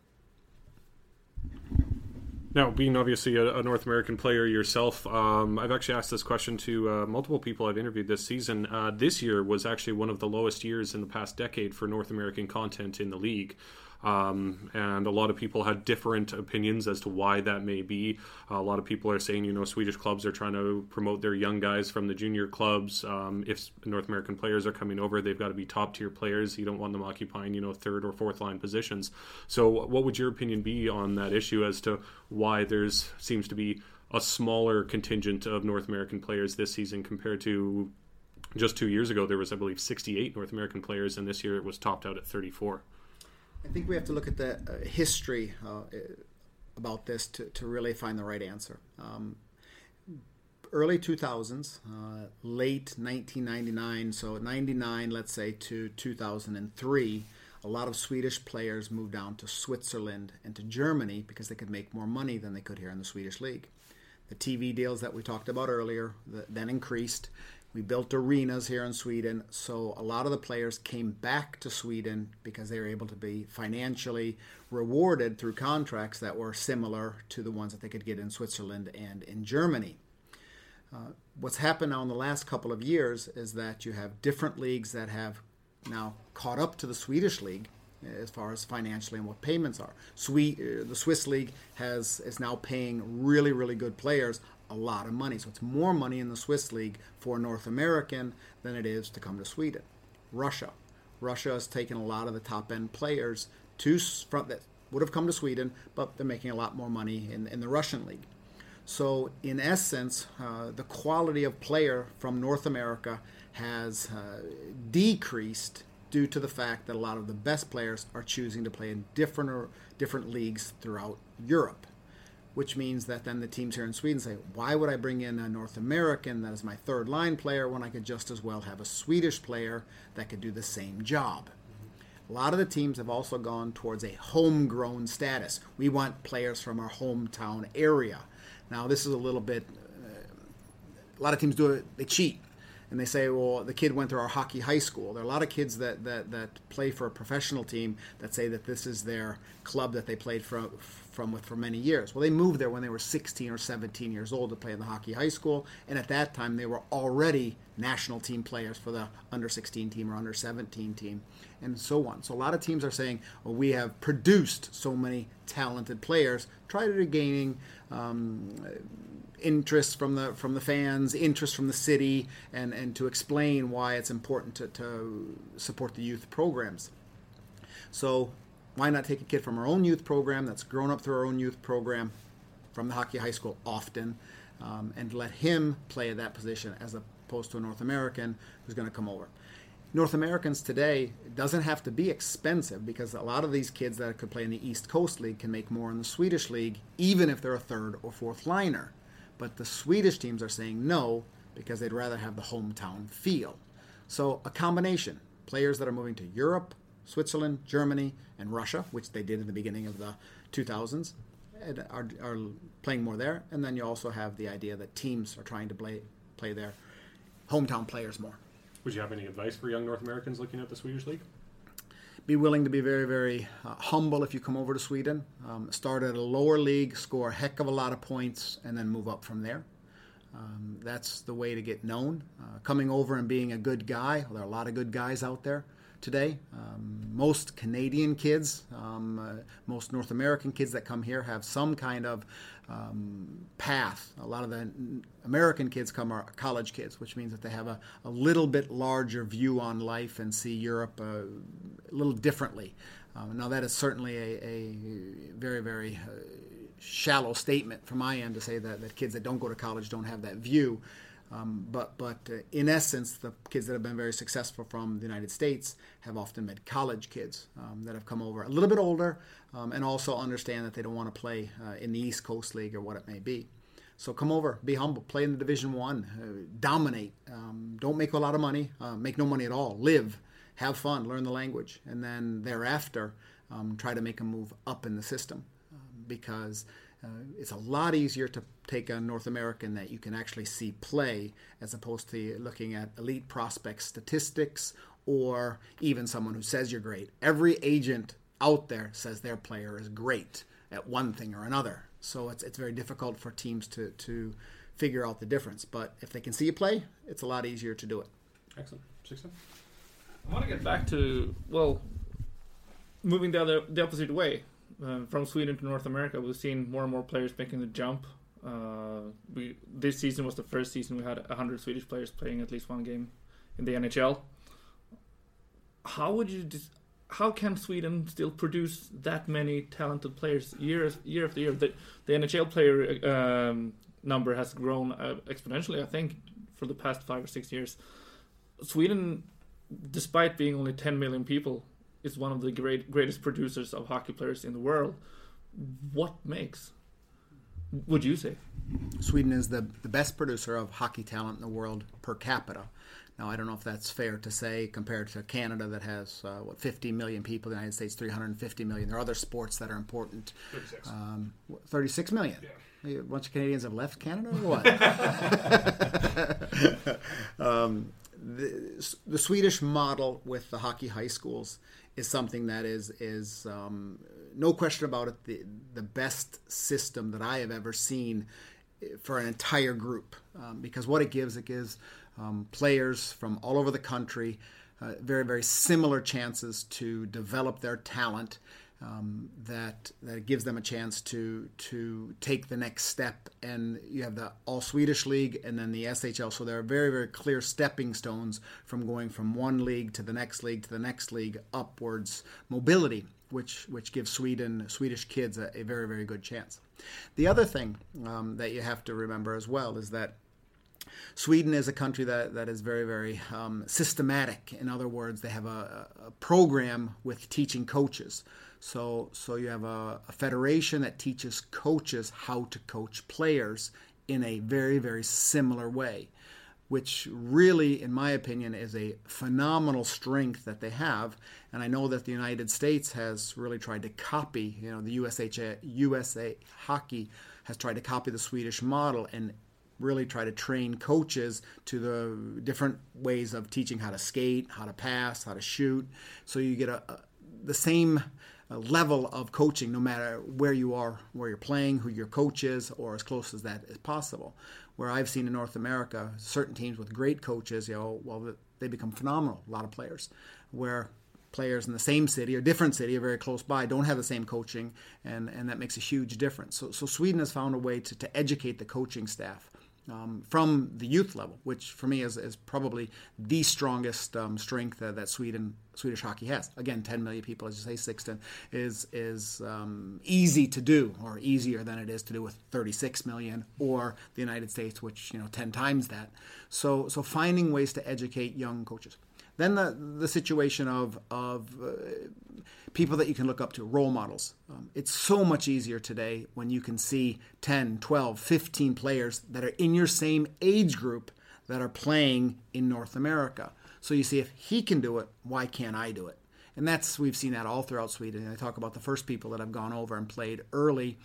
Now, being obviously a, a North American player yourself, um, I've actually asked this question to uh, multiple people I've interviewed this season. Uh, this year was actually one of the lowest years in the past decade for North American content in the league. Um, and a lot of people had different opinions as to why that may be. A lot of people are saying, you know, Swedish clubs are trying to promote their young guys from the junior clubs. Um, if North American players are coming over, they've got to be top tier players. You don't want them occupying, you know, third or fourth line positions. So, what would your opinion be on that issue as to why there's seems to be a smaller contingent of North American players this season compared to just two years ago? There was, I believe, 68 North American players, and this year it was topped out at 34. I think we have to look at the uh, history uh, about this to, to really find the right answer. Um, early 2000s, uh, late 1999, so 99, let's say, to 2003, a lot of Swedish players moved down to Switzerland and to Germany because they could make more money than they could here in the Swedish league. The TV deals that we talked about earlier then increased. We built arenas here in Sweden, so a lot of the players came back to Sweden because they were able to be financially rewarded through contracts that were similar to the ones that they could get in Switzerland and in Germany. Uh, what's happened now in the last couple of years is that you have different leagues that have now caught up to the Swedish league as far as financially and what payments are. Swe- uh, the Swiss league has is now paying really really good players a lot of money. So it's more money in the Swiss league for North American than it is to come to Sweden. Russia. Russia has taken a lot of the top end players to front that would have come to Sweden, but they're making a lot more money in, in the Russian league. So, in essence, uh, the quality of player from North America has uh, decreased due to the fact that a lot of the best players are choosing to play in different or different leagues throughout Europe which means that then the teams here in Sweden say, why would I bring in a North American that is my third line player when I could just as well have a Swedish player that could do the same job? A lot of the teams have also gone towards a homegrown status. We want players from our hometown area. Now, this is a little bit, uh, a lot of teams do it, they cheat. And they say, well, the kid went through our hockey high school. There are a lot of kids that, that, that play for a professional team that say that this is their club that they played for, from with for many years. Well, they moved there when they were 16 or 17 years old to play in the hockey high school, and at that time they were already national team players for the under 16 team or under 17 team, and so on. So a lot of teams are saying, well, we have produced so many talented players. Try to gaining. Um, interest from the from the fans, interest from the city, and and to explain why it's important to, to support the youth programs. So why not take a kid from our own youth program that's grown up through our own youth program from the hockey high school often, um, and let him play at that position as opposed to a North American who's going to come over. North Americans today doesn't have to be expensive because a lot of these kids that could play in the East Coast League can make more in the Swedish League, even if they're a third or fourth liner. But the Swedish teams are saying no because they'd rather have the hometown feel. So a combination players that are moving to Europe, Switzerland, Germany, and Russia, which they did in the beginning of the 2000s, are, are playing more there. And then you also have the idea that teams are trying to play play their hometown players more. Would you have any advice for young North Americans looking at the Swedish league? Be willing to be very, very uh, humble if you come over to Sweden. Um, start at a lower league, score a heck of a lot of points, and then move up from there. Um, that's the way to get known. Uh, coming over and being a good guy, well, there are a lot of good guys out there today. Um, most Canadian kids, um, uh, most North American kids that come here have some kind of um, path. A lot of the American kids come are college kids, which means that they have a, a little bit larger view on life and see Europe uh, a little differently. Um, now, that is certainly a, a very, very uh, shallow statement from my end to say that, that kids that don't go to college don't have that view. Um, but but uh, in essence, the kids that have been very successful from the United States have often been college kids um, that have come over a little bit older um, and also understand that they don't want to play uh, in the East Coast League or what it may be. So come over, be humble, play in the Division One, uh, dominate. Um, don't make a lot of money, uh, make no money at all. Live, have fun, learn the language, and then thereafter um, try to make a move up in the system um, because uh, it's a lot easier to take a North American that you can actually see play as opposed to looking at elite prospect statistics or even someone who says you're great. Every agent out there says their player is great at one thing or another. So it's, it's very difficult for teams to, to figure out the difference. But if they can see you play, it's a lot easier to do it. Excellent. Sixten? I want to get back to, well, moving the other the opposite way uh, from Sweden to North America, we've seen more and more players making the jump. Uh, we this season was the first season we had 100 Swedish players playing at least one game in the NHL. How would you dis- how can Sweden still produce that many talented players year year after year? The, the NHL player um, number has grown uh, exponentially, I think, for the past five or six years. Sweden, despite being only 10 million people, is one of the great greatest producers of hockey players in the world. What makes? Would you say? Sweden is the, the best producer of hockey talent in the world per capita. Now, I don't know if that's fair to say compared to Canada that has, uh, what, 50 million people, the United States, 350 million. There are other sports that are important. 36. Um, 36 million. Yeah. A bunch of Canadians have left Canada or what? [LAUGHS] [LAUGHS] um, the, the Swedish model with the hockey high schools is something that is is um, no question about it the the best system that I have ever seen for an entire group. Um, because what it gives it gives um, players from all over the country uh, very very similar chances to develop their talent um, that that gives them a chance to to take the next step. And you have the All Swedish League and then the SHL. So there are very very clear stepping stones from going from one league to the next league to the next league upwards mobility, which which gives Sweden Swedish kids a, a very very good chance. The other thing um, that you have to remember as well is that. Sweden is a country that, that is very, very um, systematic. In other words, they have a, a program with teaching coaches. So, so you have a, a federation that teaches coaches how to coach players in a very, very similar way, which really, in my opinion, is a phenomenal strength that they have. And I know that the United States has really tried to copy, you know, the USH, USA Hockey has tried to copy the Swedish model and really try to train coaches to the different ways of teaching how to skate, how to pass, how to shoot. So you get a, a the same level of coaching, no matter where you are, where you're playing, who your coach is, or as close as that as possible. Where I've seen in North America, certain teams with great coaches, you know, well, they become phenomenal. A lot of players, where players in the same city or different city or very close by don't have the same coaching, and, and that makes a huge difference. So, so Sweden has found a way to, to educate the coaching staff. Um, from the youth level, which for me is, is probably the strongest um, strength that, Sweden Swedish hockey has. Again, 10 million people, as you say, Sixten is is um, easy to do, or easier than it is to do with 36 million, or the United States, which you know 10 times that. So so finding ways to educate young coaches. Then the, the situation of, of uh, people that you can look up to, role models. Um, it's so much easier today when you can see 10, 12, 15 players that are in your same age group that are playing in North America. So you see, if he can do it, why can't I do it? And that's we've seen that all throughout Sweden. I talk about the first people that have gone over and played early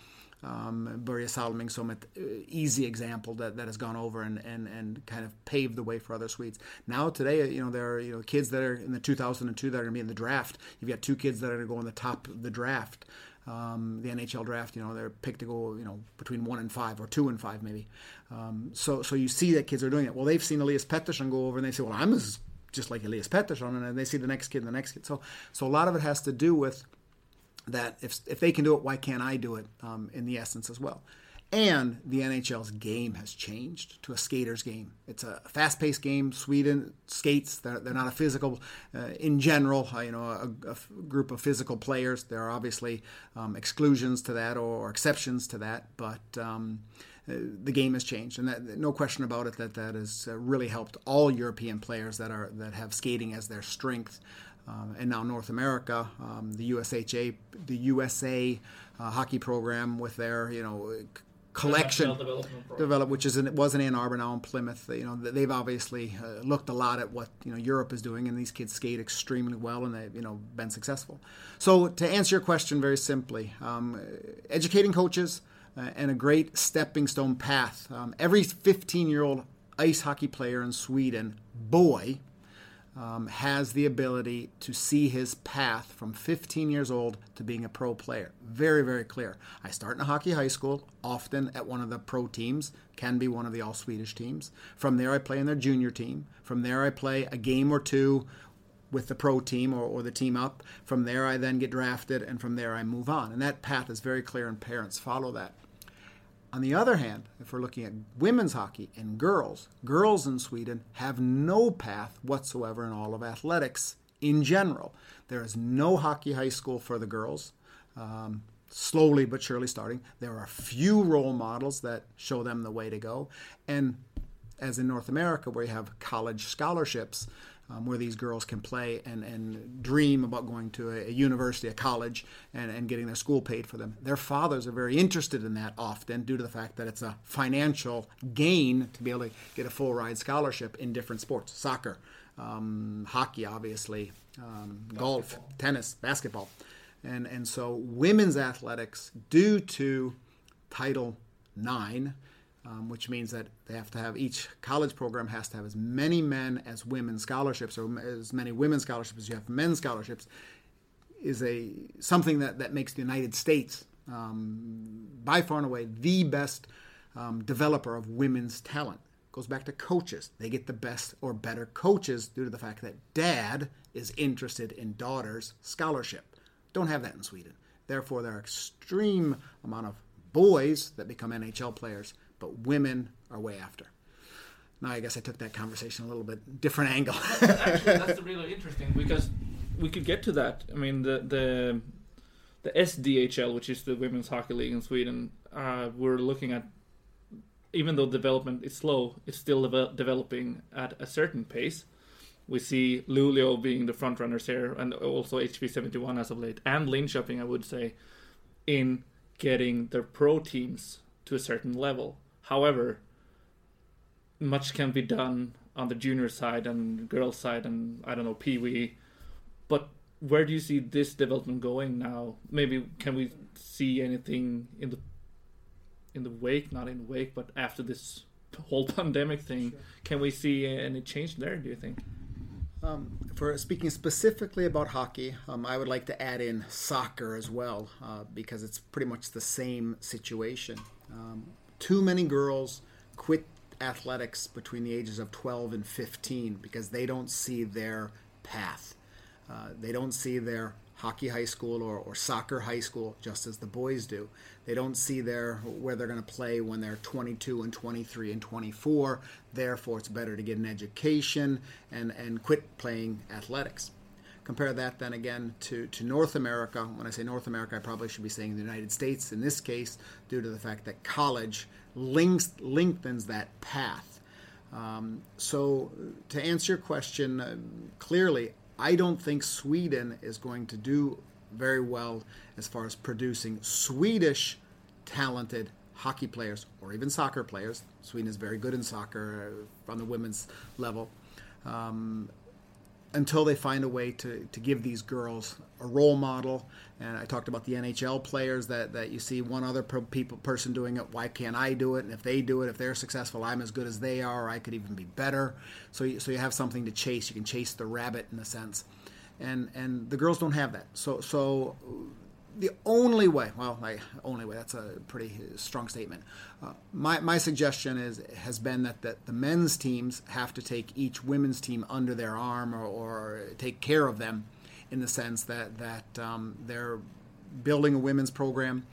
um, Börje Salming som ett uh, easy example that, that has gone over and, and, and kind of paved the way for other Swedes. Now today, you know, there are you know kids that are in the 2002 that are going to be in the draft. You've got two kids that are going to go in the top of the draft. Um, the NHL draft, you know, they're picked to go, you know, between one and five or two and five maybe. Um, so, so you see that kids are doing it. Well, they've seen Elias Pettersson go over and they say, well, I'm just like Elias Pettersson, and they see the next kid and the next kid. So, so a lot of it has to do with that if, if they can do it, why can't I do it um, in the essence as well? And the NHL's game has changed to a skater's game. It's a fast paced game. Sweden skates, they're, they're not a physical, uh, in general, uh, you know, a, group of physical players. There are obviously um, exclusions to that or, or, exceptions to that, but um, uh, the game has changed. And that, no question about it that that has uh, really helped all European players that, are, that have skating as their strength um, and now North America, um, the USHA, the USA uh, hockey program with their you know collection develop, which is in, it was in Ann Arbor now in Plymouth. You know they've obviously uh, looked a lot at what you know Europe is doing, and these kids skate extremely well, and they've you know been successful. So to answer your question very simply, um, educating coaches uh, and a great stepping stone path. Um, every 15 year old ice hockey player in Sweden, boy, um, has the ability to see his path from 15 years old to being a pro player. Very, very clear. I start in a hockey high school, often at one of the pro teams, can be one of the all Swedish teams. From there, I play in their junior team. From there, I play a game or two with the pro team or, or the team up. From there, I then get drafted, and from there, I move on. And that path is very clear, and parents follow that. On the other hand, if we're looking at women's hockey and girls, girls in Sweden have no path whatsoever in all of athletics in general. There is no hockey high school for the girls. Um, slowly but surely starting. There are few role models that show them the way to go. And as in North America, where you have college scholarships, um, where these girls can play and, and dream about going to a, a university, a college, and, and getting their school paid for them. Their fathers are very interested in that often due to the fact that it's a financial gain to be able to get a full ride scholarship in different sports soccer, um, hockey, obviously, um, golf, tennis, basketball. And, and so women's athletics, due to Title IX, um, which means that they have to have each college program has to have as many men as women scholarships, or as many women scholarships as you have men scholarships, is a something that, that makes the United States um, by far and away the best um, developer of women's talent. Goes back to coaches; they get the best or better coaches due to the fact that dad is interested in daughter's scholarship. Don't have that in Sweden. Therefore, there are extreme amount of boys that become NHL players but women are way after. Now, I guess I took that conversation a little bit different angle. [LAUGHS] Actually, that's really interesting because we could get to that. I mean, the the the SDHL, which is the Women's Hockey League in Sweden, uh, we're looking at. Even though development is slow, it's still de- developing at a certain pace. We see Luleå being the front runners here, and also HV71 as of late, and Linköping, I would say, in getting their pro teams to a certain level. However, much can be done on the junior side and girls side and I don't know pee wee, but where do you see this development going now? Maybe can we see anything in the in the wake, not in the wake, but after this whole [LAUGHS] pandemic thing? Sure. Can we see any change there? Do you think? Um, for speaking specifically about hockey, um, I would like to add in soccer as well uh, because it's pretty much the same situation. Um, too many girls quit athletics between the ages of 12 and 15 because they don't see their path. Uh, they don't see their hockey high school or, or soccer high school just as the boys do. They don't see their where they're going to play when they're 22 and 23 and 24. Therefore, it's better to get an education and, and quit playing athletics. Compare that then again to, to North America. When I say North America, I probably should be saying the United States in this case, due to the fact that college links, lengthens that path. Um, so, to answer your question uh, clearly, I don't think Sweden is going to do very well as far as producing Swedish talented hockey players or even soccer players. Sweden is very good in soccer uh, on the women's level. Um, until they find a way to, to give these girls a role model. And I talked about the NHL players that, that you see one other per, people person doing it. Why can't I do it? And if they do it, if they're successful, I'm as good as they are. I could even be better. So you, so you have something to chase. You can chase the rabbit in a sense. And and the girls don't have that. So so the only way, well, I, only way, that's a pretty strong statement. Uh, my, my suggestion is has been that, that the men's teams have to take each women's team under their arm or, or take care of them in the sense that, that um, they're building a women's program.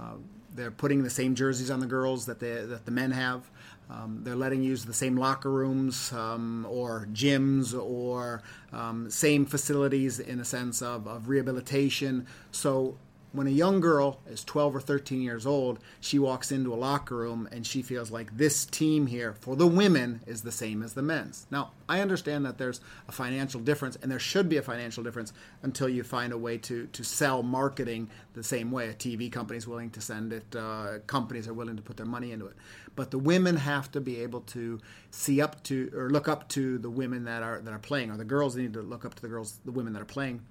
Uh, they're putting the same jerseys on the girls that, they, that the men have. Um, they're letting use the same locker rooms um, or gyms or um, same facilities in a sense of, of rehabilitation. So when a young girl is 12 or 13 years old, she walks into a locker room and she feels like this team here for the women is the same as the men's. Now, I understand that there's a financial difference, and there should be a financial difference until you find a way to, to sell marketing the same way. A TV company is willing to send it, uh, companies are willing to put their money into it. But the women have to be able to see up to or look up to the women that are that are playing, or the girls need to look up to the girls, the women that are playing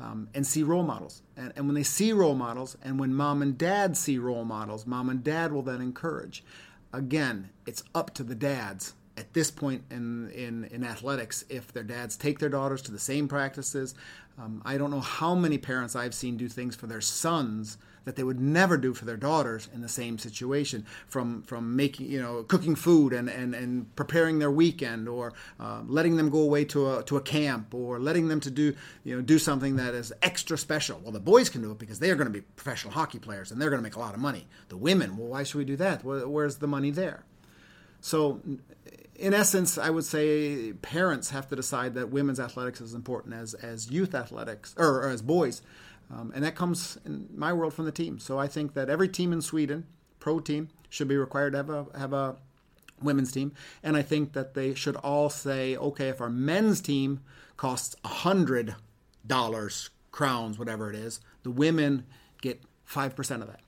um, and see role models. And, and when they see role models, and when mom and dad see role models, mom and dad will then encourage. Again, it's up to the dads at this point in, in, in athletics if their dads take their daughters to the same practices. Um, I don't know how many parents I've seen do things for their sons that they would never do for their daughters in the same situation from from making you know cooking food and and, and preparing their weekend or uh, letting them go away to a to a camp or letting them to do you know do something that is extra special. Well the boys can do it because they are going to be professional hockey players and they're going to make a lot of money. The women well why should we do that? Where's the money there? So in essence, I would say parents have to decide that women's athletics is important as, as youth athletics or, or as boys. Um, and that comes in my world from the team. So I think that every team in Sweden, pro team, should be required to have a have a women's team. And I think that they should all say, okay, if our men's team costs hundred dollars, crowns, whatever it is, the women get five percent of that.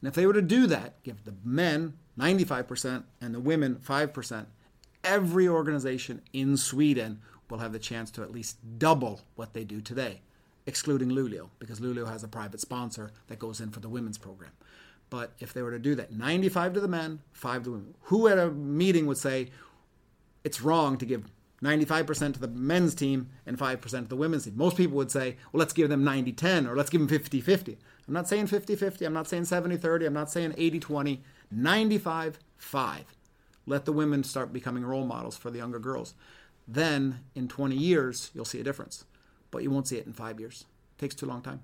And if they were to do that, give the men 95% and the women 5%, every organization in Sweden will have the chance to at least double what they do today excluding Luleå, because Luleå has a private sponsor that goes in for the women's program. But if they were to do that, 95 to the men, 5 to the women, who at a meeting would say it's wrong to give 95% to the men's team and 5% to the women's team? Most people would say, well, let's give them 90 10 or let's give them 50 50. I'm not saying 50 50. I'm not saying 70 30. I'm not saying 80 20. 95 5. Let the women start becoming role models for the younger girls. Then in 20 years, you'll see a difference but you won't see it in five years. It takes too long time.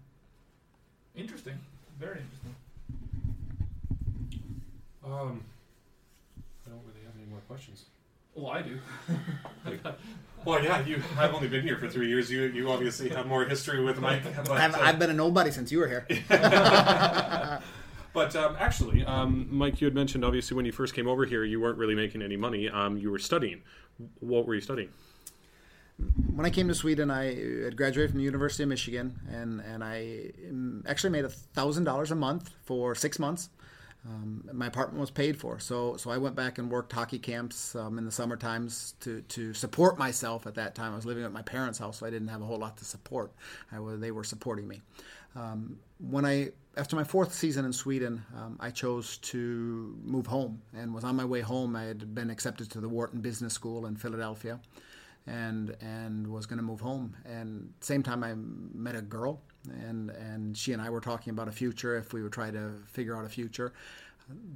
Interesting. Very interesting. Um, I don't really have any more questions. Oh, I do. [LAUGHS] well, yeah, you. I've only been here for three years. You, you obviously have more history with Mike. [LAUGHS] But, I've, uh, I've, been a nobody since you were here. [LAUGHS] but um, actually, um, Mike, you had mentioned obviously when you first came over here, you weren't really making any money. Um, you were studying. What were you studying? When I came to Sweden, I had graduated from the University of Michigan, and and I um, actually made a thousand dollars a month for six months. Um, my apartment was paid for, so so I went back and worked hockey camps um, in the summer times to to support myself. At that time, I was living at my parents' house, so I didn't have a whole lot to support. I they were supporting me. Um, when I after my fourth season in Sweden, um, I chose to move home and was on my way home. I had been accepted to the Wharton Business School in Philadelphia and and was going to move home. And same time, I met a girl, and and she and I were talking about a future if we would try to figure out a future.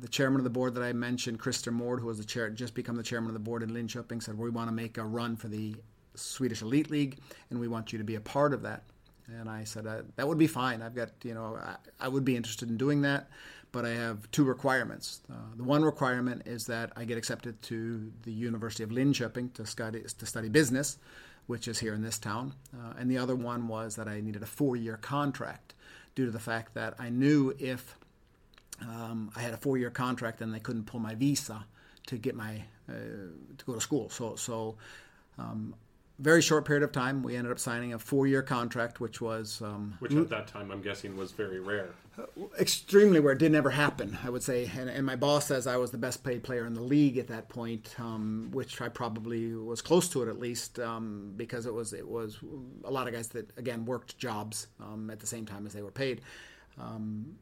The chairman of the board that I mentioned, Christer Mord, who was the chair, just become the chairman of the board in Linköping, said we want to make a run for the Swedish Elite League, and we want you to be a part of that. And I said, uh, that would be fine. I've got, you know, I, I, would be interested in doing that, but I have two requirements. Uh, the one requirement is that I get accepted to the University of Linköping to study, to study business, which is here in this town. Uh, and the other one was that I needed a four year contract due to the fact that I knew if um, I had a four year contract, then they couldn't pull my visa to get my uh, to go to school. So so um, very short period of time, we ended up signing a four-year contract, which was um, which at that time I'm guessing was very rare. Extremely rare. It didn't ever happen, I would say. And, and, my boss says I was the best paid player in the league at that point, um, which I probably was close to it at least, um, because it was it was a lot of guys that again worked jobs um, at the same time as they were paid. Um,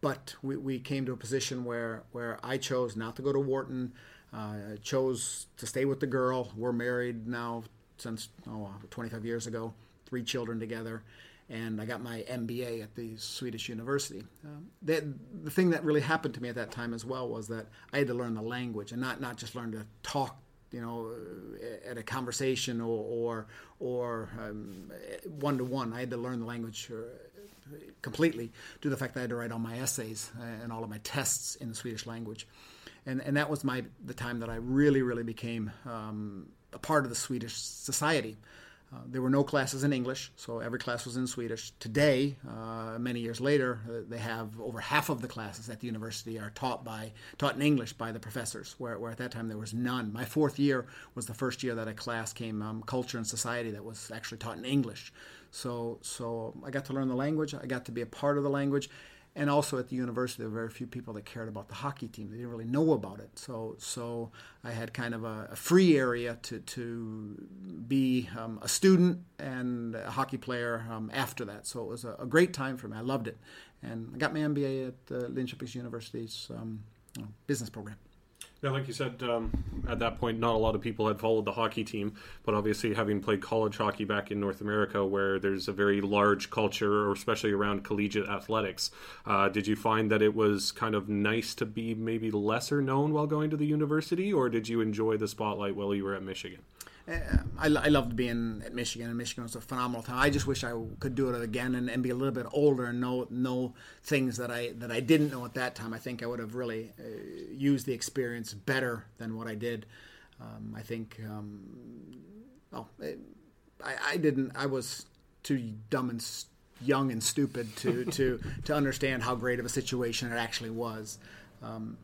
but we, we came to a position where where I chose not to go to Wharton. Uh, chose to stay with the girl. We're married now since oh, 25 years ago, three children together, and I got my MBA at the Swedish university. Um, the, the thing that really happened to me at that time as well was that I had to learn the language and not, not just learn to talk you know, at a conversation or or one to one. I had to learn the language uh, completely due to the fact that I had to write all my essays and all of my tests in the Swedish language, and and that was my the time that I really really became um, a part of the Swedish society. Uh, there were no classes in English, so every class was in Swedish. Today, uh, many years later, uh, they have over half of the classes at the university are taught by taught in English by the professors, where, where at that time there was none. My fourth year was the first year that a class came um, culture and society that was actually taught in English. So, so I got to learn the language. I got to be a part of the language, and also at the university, there were very few people that cared about the hockey team. They didn't really know about it. So, so I had kind of a, a free area to to be um, a student and a hockey player um, after that. So it was a, a, great time for me. I loved it, and I got my MBA at uh, Linköping University's um, business program. Yeah, like you said, um, at that point, not a lot of people had followed the hockey team, but obviously, having played college hockey back in North America, where there's a very large culture, or especially around collegiate athletics, uh, did you find that it was kind of nice to be maybe lesser known while going to the university, or did you enjoy the spotlight while you were at Michigan? Uh, I, I loved being at Michigan, and Michigan was a phenomenal time. I just wish I could do it again and, and be a little bit older and know know things that I that I didn't know at that time. I think I would have really uh, used the experience better than what I did. Um, I think, um, well, it, I, I didn't. I was too dumb and young and stupid to to to understand how great of a situation it actually was. Um,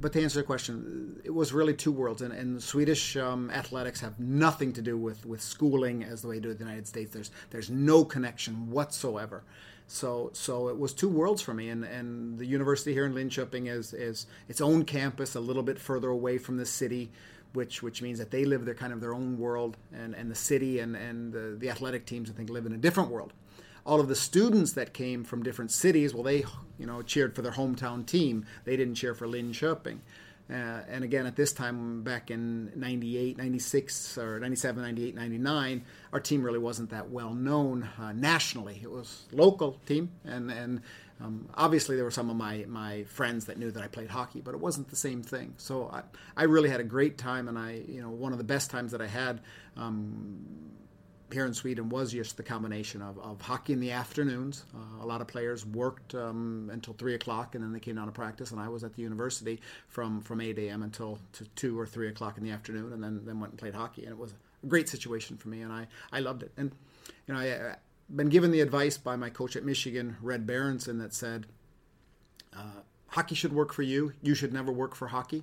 but to answer the question, it was really two worlds, and, and Swedish um, athletics have nothing to do with, with schooling as the way do in the United States. There's there's no connection whatsoever. So so it was two worlds for me, and, and the university here in Linköping is is its own campus, a little bit further away from the city, which which means that they live their kind of their own world, and, and the city and and the, the athletic teams I think live in a different world all of the students that came from different cities, well, they you know cheered for their hometown team. They didn't cheer for Linköping. Uh, and again, at this time back in 98, 96, or 97, 98, 99, our team really wasn't that well known uh, nationally. It was local team, and, and um, obviously there were some of my, my friends that knew that I played hockey, but it wasn't the same thing. So I, I really had a great time, and I, you know, one of the best times that I had um, here in Sweden was just the combination of, of hockey in the afternoons. Uh, a lot of players worked um, until three o'clock, and then they came down to practice. And I was at the university from, from eight a.m. until to two or three o'clock in the afternoon, and then then went and played hockey. And it was a great situation for me, and I, I loved it. And you know, I, have been given the advice by my coach at Michigan, Red Berenson, that said, uh, "Hockey should work for you. You should never work for hockey."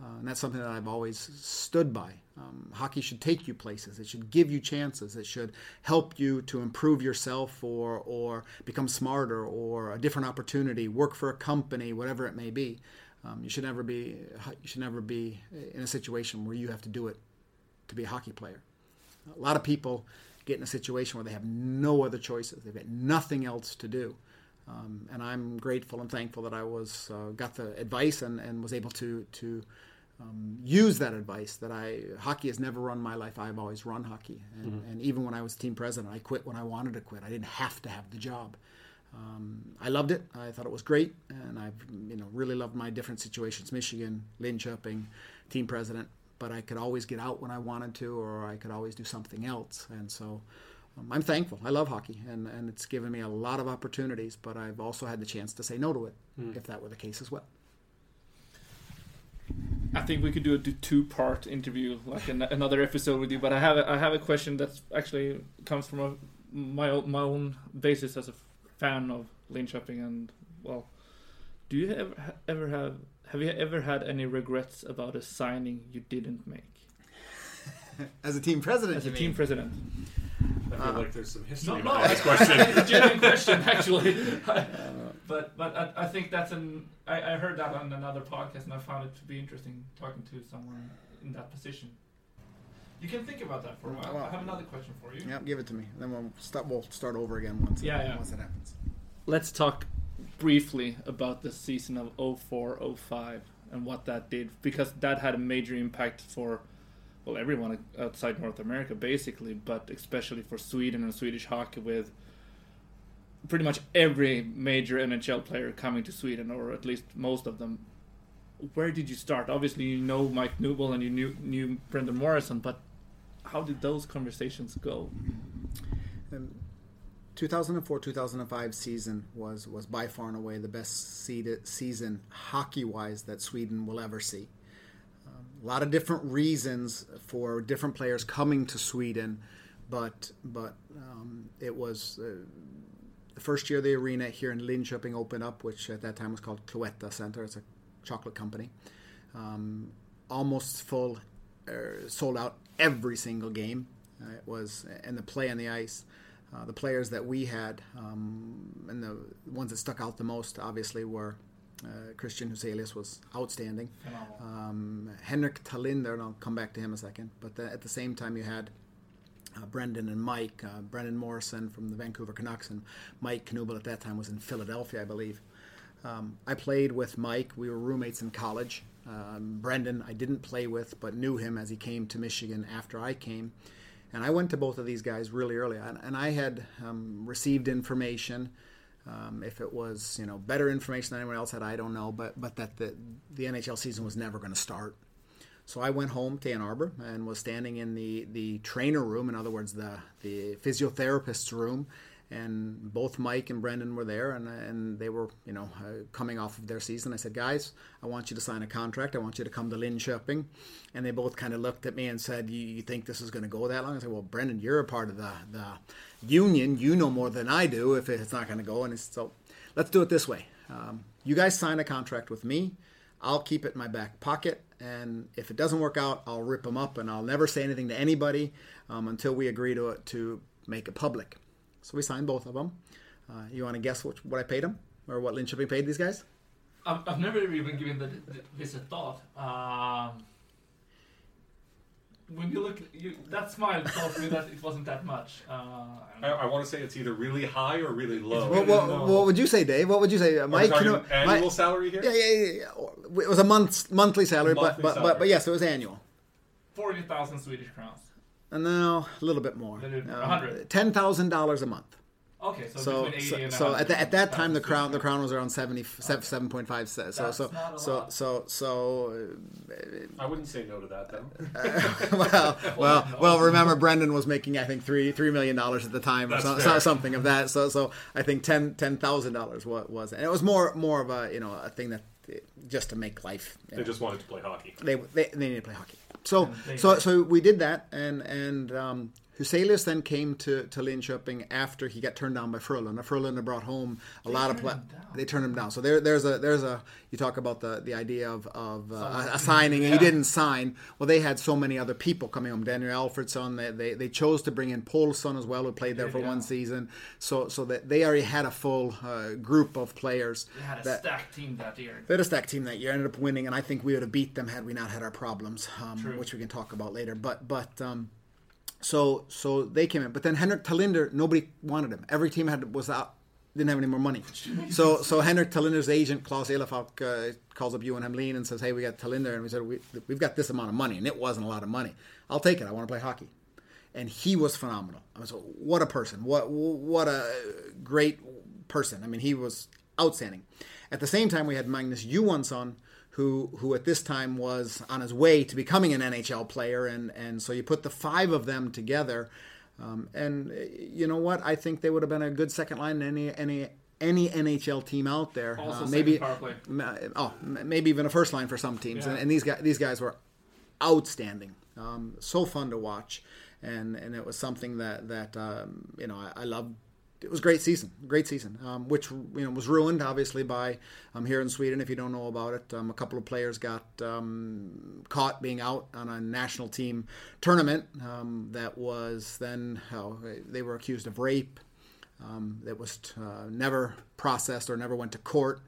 Uh, and that's something that I've always stood by. Um, hockey should take you places. It should give you chances. It should help you to improve yourself or or become smarter or a different opportunity, work for a company, whatever it may be. Um, you should never be you should never be in a situation where you have to do it to be a hockey player. A lot of people get in a situation where they have no other choices. They've got nothing else to do. Um, and I'm grateful and thankful that I was uh, got the advice and, and was able to to um, use that advice that I hockey has never run my life. I've always run hockey, and, mm-hmm. and, even when I was team president, I quit when I wanted to quit. I didn't have to have the job. Um, I loved it. I thought it was great, and I've you know really loved my different situations: Michigan, Linköping, team president, but I could always get out when I wanted to, or I could always do something else. And so um, I'm thankful. I love hockey, and, and it's given me a lot of opportunities, but I've also had the chance to say no to it, if that were the case as well. I think we could do a two-part interview, like an, another episode with you. But I have a, I have a question that actually comes from a, my own, my own basis as a fan of Linköping, and well, do you ever ever have have you ever had any regrets about a signing you didn't make [LAUGHS] As a team president, as a you team mean? president? I feel uh, like there's some history No, no, behind this question. [LAUGHS] it's a genuine question actually. [LAUGHS] but but I, I think that's an I, I heard that on another podcast and I found it to be interesting talking to someone in that position. You can think about that for a while. I have another question for you. Yeah, give it to me. Then we'll start. We'll start over again once. Yeah, yeah. Once it happens. Let's talk briefly about the season of 04-05 and what that did because that had a major impact for well everyone outside North America basically, but especially for Sweden and Swedish hockey with pretty much every major NHL player coming to Sweden or at least most of them. Where did you start? Obviously, you know Mike Knuble and you knew, knew Brendan Morrison, but how did those conversations go? Um, 2004-2005 season was was by far and away the best season hockey wise that Sweden will ever see. A lot of different reasons for different players coming to Sweden, but but um, it was. Uh, the first year the arena here in Linköping opened up, which at that time was called Cloetta Center. It's a chocolate company. Um, almost full, uh, sold out every single game. Uh, it was and the play on the ice. Uh, the players that we had um, and the ones that stuck out the most, obviously, were uh, Christian Huselius was outstanding. Um, Henrik Tallinder, and I'll come back to him a second. But the, at the same time, you had uh, Brendan and Mike, uh, Brendan Morrison from the Vancouver Canucks, and Mike Knuble at that time was in Philadelphia, I believe. Um, I played with Mike. We were roommates in college. Um, Brendan, I didn't play with, but knew him as he came to Michigan after I came. And I went to both of these guys really early, and, and I had um, received information. Um, if it was, you know, better information than anyone else had, I don't know. But but that the the NHL season was never going to start. So I went home to Ann Arbor and was standing in the, the trainer room, in other words, the, the physiotherapist's room. And both Mike and Brendan were there, and, and they were, you know, uh, coming off of their season. I said, guys, I want you to sign a contract. I want you to come to Linköping. And they both kind of looked at me and said, you, you think this is going to go that long? I said, well, Brendan, you're a part of the, the union. You know more than I do if it's not going to go. And so let's do it this way. Um, you guys sign a contract with me. I'll keep it in my back pocket, and if it doesn't work out, I'll rip them up, and I'll never say anything to anybody um, until we agree to to make it public. So we signed both of them. Uh, you want to guess what, what I paid them, or what Linköping paid these guys? I've, I've never even given the, the, this a thought. Um, when you look, you, that smile told me that it wasn't that much. Uh, I, I want to say it's either really high or really low. What, what, what would you say, Dave? What would you say, uh, Are we Mike? talking you know, annual my- salary here? yeah, yeah, yeah, yeah. It was a month monthly salary, but, Monthly but, but salary. but yes, it was annual. Forty thousand Swedish crowns. And now a little bit more. Little bit- 100. Ten thousand dollars a month. Okay, so, so eighty so, and so at, the, at that time the crown the crown was around 70 seven point five so so That's so not a so, lot. so so I wouldn't say no to that though. [LAUGHS] uh, [LAUGHS] well well well remember Brendan was making I think three three million dollars at the time or so, so- something of that so so I think ten ten thousand dollars was was and it was more more of a you know a thing that just to make life They know, just wanted to play hockey. they, they they need to play hockey. So so so we did that, and and um, Huselius then came to to Linköping after he got turned down by Frölunda. Frölunda brought home a lot of pla- They turned him down. So there there's a there's a you talk about the the idea of of uh, Signing. a signing, and he didn't sign. Well, they had so many other people coming home. Daniel Alfredson. They they, they chose to bring in Paulson as well, who played there for yeah. one season. So so that they already had a full uh, group of players. They had a that, stacked team that year. they had a stacked team that year, ended up winning, and I think we would have beat them had we not had our problems, um, which we can talk about later. But but um, so so they came in, but then Henrik Tallinder, nobody wanted him. Every team had was out, didn't have any more money. So so Henrik Tallinder's agent Claes Elefalk uh, calls up Ewan Hamlin and says, "Hey, we got Tallinder," and we said, we, "We've got this amount of money," and it wasn't a lot of money. I'll take it. I want to play hockey and he was phenomenal. I was what a person, what what a great person. I mean, he was outstanding. At the same time, we had Magnus Johansson, who who at this time was on his way to becoming an NHL player, and and so you put the five of them together, um, and you know what? I think they would have been a good second line in any any any NHL team out there. Also Uh, maybe power play. m- oh maybe even a first line for some teams, Yeah. and, and these guys these guys were outstanding, um, so fun to watch, and and it was something that that um, you know I, I loved. It was great season, great season, um, which you know was ruined obviously by um, here in Sweden. If you don't know about it, um, a couple of players got um, caught being out on a national team tournament um, that was then how they were accused of rape. Um, that was uh, never processed or never went to court.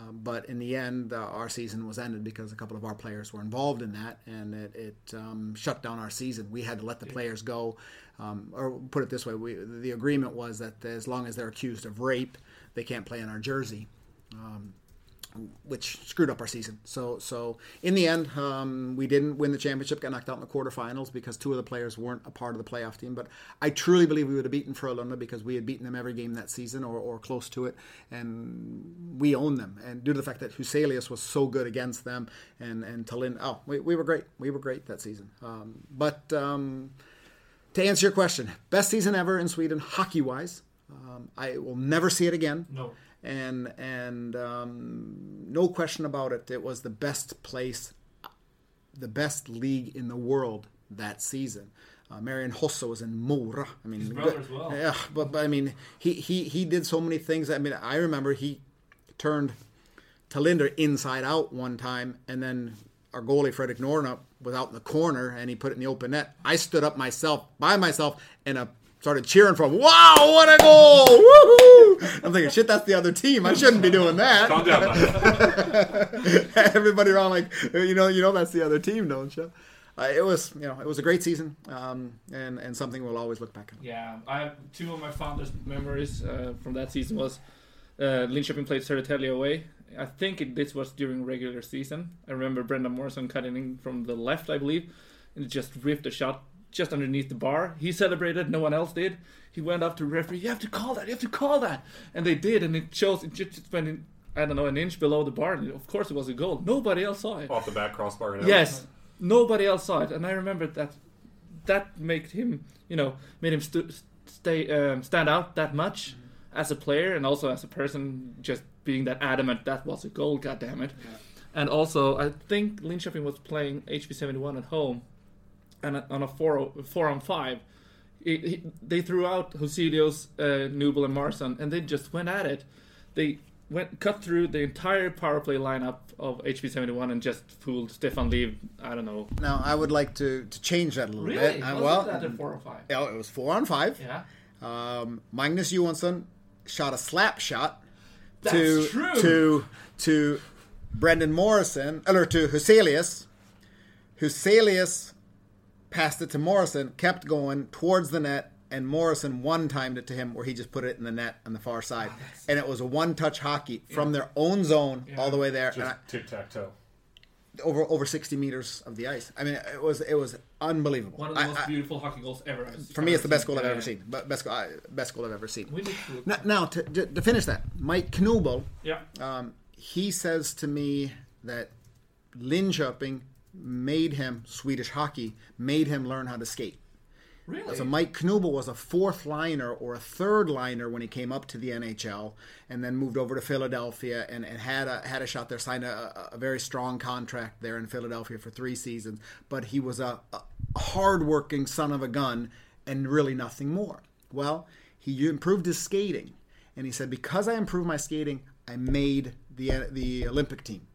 Uh, but in the end, uh, our season was ended because a couple of our players were involved in that, and it, it um, shut down our season. We had to let the players go, um, or put it this way: we, the agreement was that as long as they're accused of rape, they can't play in our jersey. Which screwed up our season. So, so in the end, um, we didn't win the championship. Got knocked out in the quarterfinals because two of the players weren't a part of the playoff team. But I truly believe we would have beaten Frölunda because we had beaten them every game that season or, or close to it, and we owned them. And due to the fact that Huselius was so good against them, and and Tallinn, oh, we, we were great. We were great that season. Um, but um, to answer your question, best season ever in Sweden, hockey wise. Um, I will never see it again No. And and um, no question about it, it was the best place, the best league in the world that season. Uh, Marian Hossa was in Mora. I mean, His brother well. Yeah, but, but I mean, he, he he did so many things. I mean, I remember he turned Tallinder inside out one time, and then our goalie Fredrik Norrena was out in the corner, and he put it in the open net. I stood up myself by myself and uh, started cheering for him. Wow, what a goal! Woohoo! I'm thinking, shit, that's the other team. I shouldn't be doing that. Calm down, bud. [LAUGHS] Everybody around like, you know, you know that's the other team, don't you? Uh, it was, you know, it was a great season, um, and and something we'll always look back on. Yeah, I have two of my fondest memories uh, from that season was uh, Linköping played Södertälje away. I think it, this was during regular season. I remember Brendan Morrison cutting in from the left, I believe, and just ripped a shot just underneath the bar. He celebrated, no one else did. He went up to the referee, you have to call that, you have to call that. And they did, and it shows, it just went in, I don't know, an inch below the bar. And of course it was a goal. Nobody else saw it. Off the back crossbar. And Yes, nobody else saw it, and I remember that that made him, you know, made him stu- stay um, stand out that much as a player and also as a person, just being that adamant that was a goal. God damn it! And also, I think Linköping was playing HV seventy one at home, and on a four four on five. It, they threw out Huselius, uh, Knuble, and Morrison, and they just went at it. They went cut through the entire power play lineup of HV71 and just fooled Stefan Liv. I don't know. Now, I would like to, to change that a little Really? bit. Uh, Was well, it that a four or five? yeah, it was four on five. Yeah. Um, Magnus Johansson shot a slap shot That's to true. to to Brendan Morrison or to Huselius. Huselius passed it to Morrison, kept going towards the net, and Morrison one timed it to him where he just put it in the net on the far side, and it was a one touch hockey from their own zone all the way there, Just tic tac toe. over over sixty meters of the ice. I mean, it was it was unbelievable. One of the I- most I- beautiful hockey goals ever. for me, it's the best goal I've ever seen. But best goal, I- best goal I've ever seen. We need to. Now, now to, to, to finish that, Mike Knuble, Yeah. um, he says to me that Linköping made him Swedish hockey, made him learn how to skate. Really? So Mike Knuble was a fourth liner or a third liner when he came up to the NHL, and then moved over to Philadelphia and, and had a had a shot there, signed a, a very strong contract there in Philadelphia for three seasons. But he was a, a hardworking son of a gun and really nothing more. Well, he improved his skating, and he said because I improved my skating, I made the the Olympic team.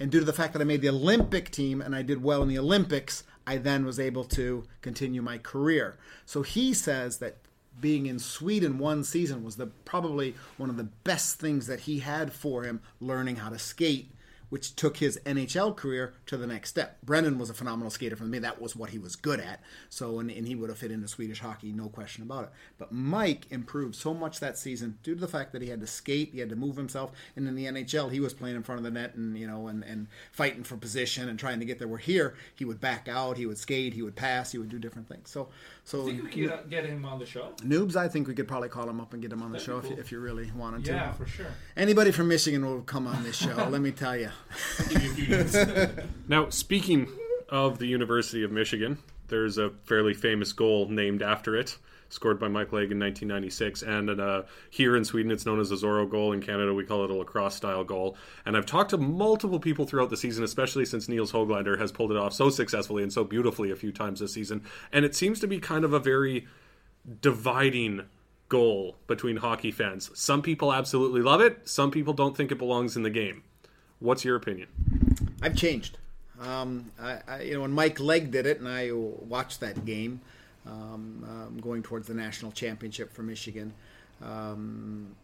And due to the fact that I made the Olympic team and I did well in the Olympics, I then was able to continue my career. So he says that being in Sweden one season was the probably one of the best things that he had for him learning how to skate, which took his NHL career to the next step. Brendan was a phenomenal skater for me. That was what he was good at. So and, and he would have fit into Swedish hockey, no question about it. But Mike improved so much that season due to the fact that he had to skate, he had to move himself, and in the NHL he was playing in front of the net and you know and, and fighting for position and trying to get there. Where here he would back out, he would skate, he would pass, he would do different things. So so I think we could get him on the show. Noobs, I think we could probably call him up and get him on the That'd show be if, you, if you really wanted to. Yeah, for sure. Anybody from Michigan will come on this show. [LAUGHS] let me tell you, [LAUGHS] Now, speaking of the University of Michigan, there's a fairly famous goal named after it, scored by Mike Legg in 1996. And uh, here in Sweden, it's known as a Zorro goal. In Canada, we call it a lacrosse style goal. And I've talked to multiple people throughout the season, especially since Nils Höglander has pulled it off so successfully and so beautifully a few times this season. And it seems to be kind of a very dividing goal between hockey fans. Some people absolutely love it, some people don't think it belongs in the game. What's your opinion? I've changed. Um, I, I, you know, when Mike Legg did it, and I watched that game, um, um, going towards the national championship for Michigan, um,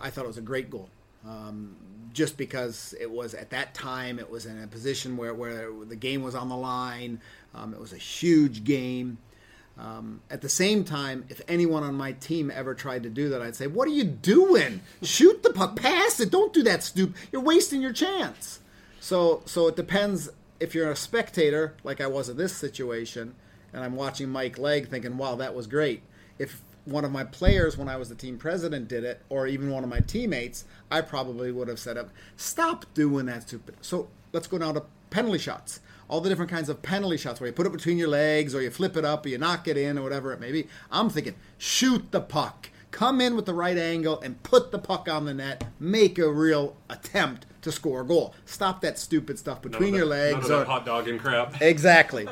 I thought it was a great goal. Um, just because it was at that time, it was in a position where, where the game was on the line. Um, it was a huge game. Um, at the same time, if anyone on my team ever tried to do that, I'd say, "What are you doing? Shoot the puck, pass it. Don't do that, stupid. You're wasting your chance." So, so it depends if you're a spectator, like I was in this situation, and I'm watching Mike Legg, thinking, "Wow, that was great." If one of my players, when I was the team president, did it, or even one of my teammates, I probably would have said, "Stop doing that, stupid." So let's go down to penalty shots all the different kinds of penalty shots where you put it between your legs or you flip it up or you knock it in or whatever it may be. I'm thinking, shoot the puck. Come in with the right angle and put the puck on the net. Make a real attempt to score a goal. Stop that stupid stuff between None your that- legs. or, that hot dog and crap. [LAUGHS] Exactly.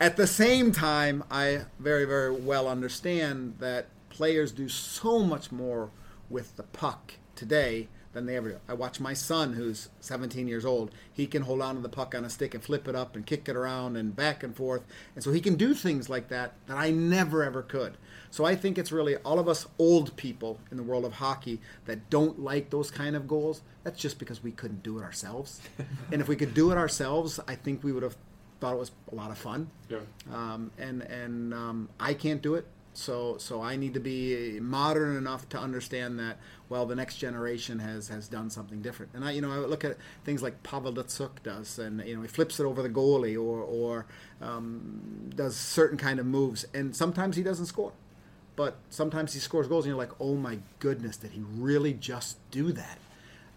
At the same time, I very, very well understand that players do so much more with the puck today than they ever do. I watch my son, who's 17 years old. He can hold on to the puck on a stick and flip it up and kick it around and back and forth. And so he can do things like that that I never, ever could. So I think it's really all of us old people in the world of hockey that don't like those kind of goals. That's just because we couldn't do it ourselves. [LAUGHS] and if we could do it ourselves, I think we would have thought it was a lot of fun. Yeah. Um, and and um, I can't do it. So so I need to be modern enough to understand that. Well, the next generation has has done something different. And I you know I look at things like Pavel Datsyuk does, and you know he flips it over the goalie or or um, does certain kind of moves, and sometimes he doesn't score. But sometimes he scores goals, and you're like, "Oh my goodness, did he really just do that?"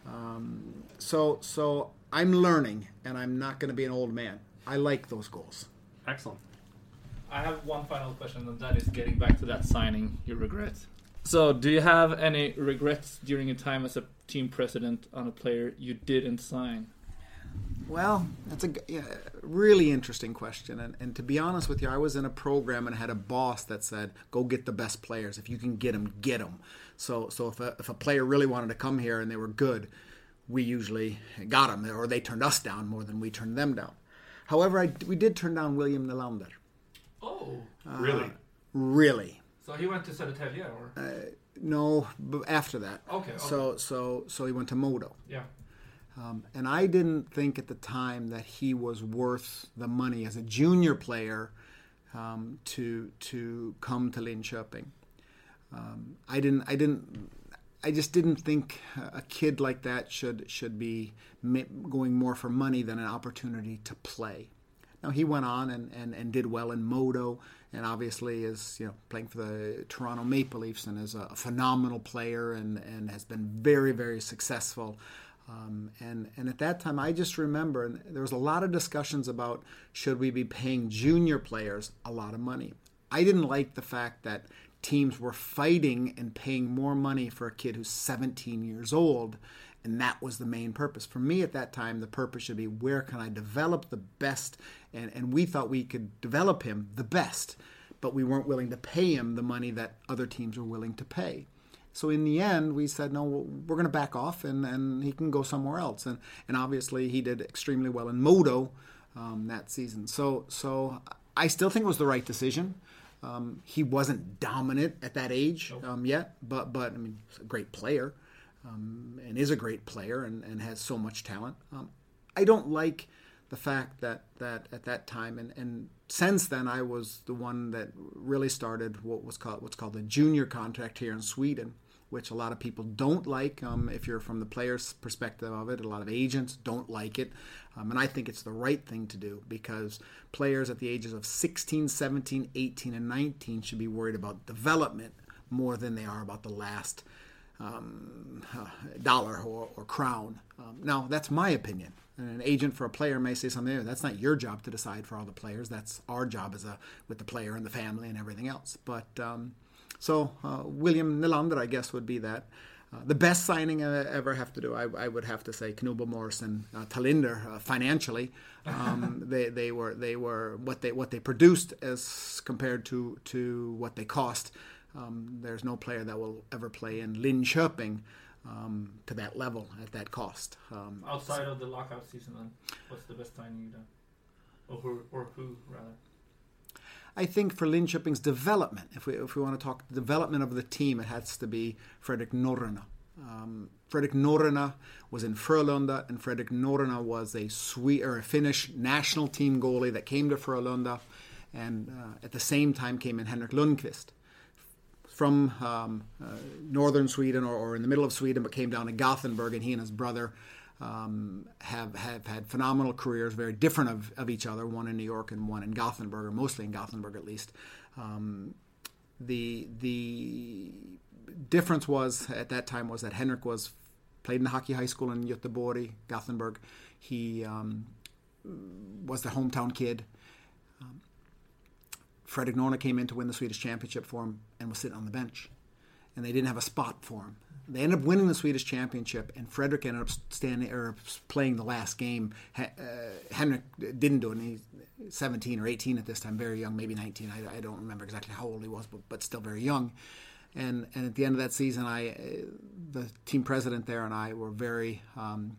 Um, so so I'm learning, and I'm not going to be an old man. I like those goals. Excellent. I have one final question, and that is getting back to that signing you regret. So, do you have any regrets during your time as a team president on a player you didn't sign? Well, that's a yeah, really interesting question. And, and to be honest with you, I was in a program and had a boss that said, "Go get the best players. If you can get them, get them." So, so if a, if a player really wanted to come here and they were good, we usually got them, or they turned us down more than we turned them down. However, I, we did turn down William Nylander. Oh, really? Really, so he went to Södertälje, or no. b- After that, Okay, okay. So, so, so he went to Modo. yeah, Um, and I didn't think at the time that he was worth the money as a junior player um, to to come to Linköping. Um, I didn't. I didn't. I just didn't think a kid like that should should be going more for money than an opportunity to play. Now he went on and, and, and did well in Modo, and obviously is you know playing for the Toronto Maple Leafs and is a phenomenal player and, and has been very very successful. Um, and and at that time, I just remember and there was a lot of discussions about should we be paying junior players a lot of money. I didn't like the fact that teams were fighting and paying more money for a kid who's 17 years old and that was the main purpose. For me at that time the purpose should be where can i develop the best? And, and we thought we could develop him the best but we weren't willing to pay him the money that other teams were willing to pay. So in the end we said no we're going to back off and, and he can go somewhere else. And, and obviously he did extremely well in Modo um, that season. So so i still think it was the right decision. Um, he wasn't dominant at that age um, yet, but but I mean, he's a great player, um, and is a great player, and, and has so much talent. Um, I don't like the fact that that at that time, and, and since then, I was the one that really started what was called what's called the junior contract here in Sweden, which a lot of people don't like. Um, if you're from the player's perspective of it, a lot of agents don't like it. Um, and I think it's the right thing to do because players at the ages of 16, 17, 18, and 19 should be worried about development more than they are about the last um, uh, dollar or, or crown. Um, now, that's my opinion. An agent for a player may say something. That's not your job to decide for all the players. That's our job as a with the player and the family and everything else. But um, so uh, William Nylander, I guess, would be that. Uh, the best signing I ever have to do, I, I would have to say, Knuble Morrison, uh, Tallinder. Uh, financially, um, [LAUGHS] they, they were they were what they what they produced as compared to to what they cost. Um, there's no player that will ever play in Linköping um, to that level at that cost. Um, Outside of the lockout season, then, what's the best signing you've done, or who, or who rather? I think for Linköping's development, if we if we want to talk development of the team, it has to be Fredrik Norrena. Um, Fredrik Norrena was in Frölunda, and Fredrik Norrena was a Swe- or a Finnish national team goalie that came to Frölunda, and uh, at the same time came in Henrik Lundqvist from um, uh, northern Sweden or, or, in the middle of Sweden, but came down to Gothenburg, and he and his brother um, have have had phenomenal careers, very different of, of each other. One in New York and one in Gothenburg, or mostly in Gothenburg at least. Um, the the difference was at that time was that Henrik was played in the hockey high school in Göteborg, Gothenburg. He um, was the hometown kid. Fredrik Norrena came in to win the Swedish championship for him and was sitting on the bench, and they didn't have a spot for him. They ended up winning the Swedish championship, and Fredrik ended up standing or playing the last game. Uh, Henrik didn't do it. He's 17 or 18 at this time, very young, maybe 19. I, I, don't remember exactly how old he was, but, but still very young. And and at the end of that season, I, uh, the team president there, and I were very. Um,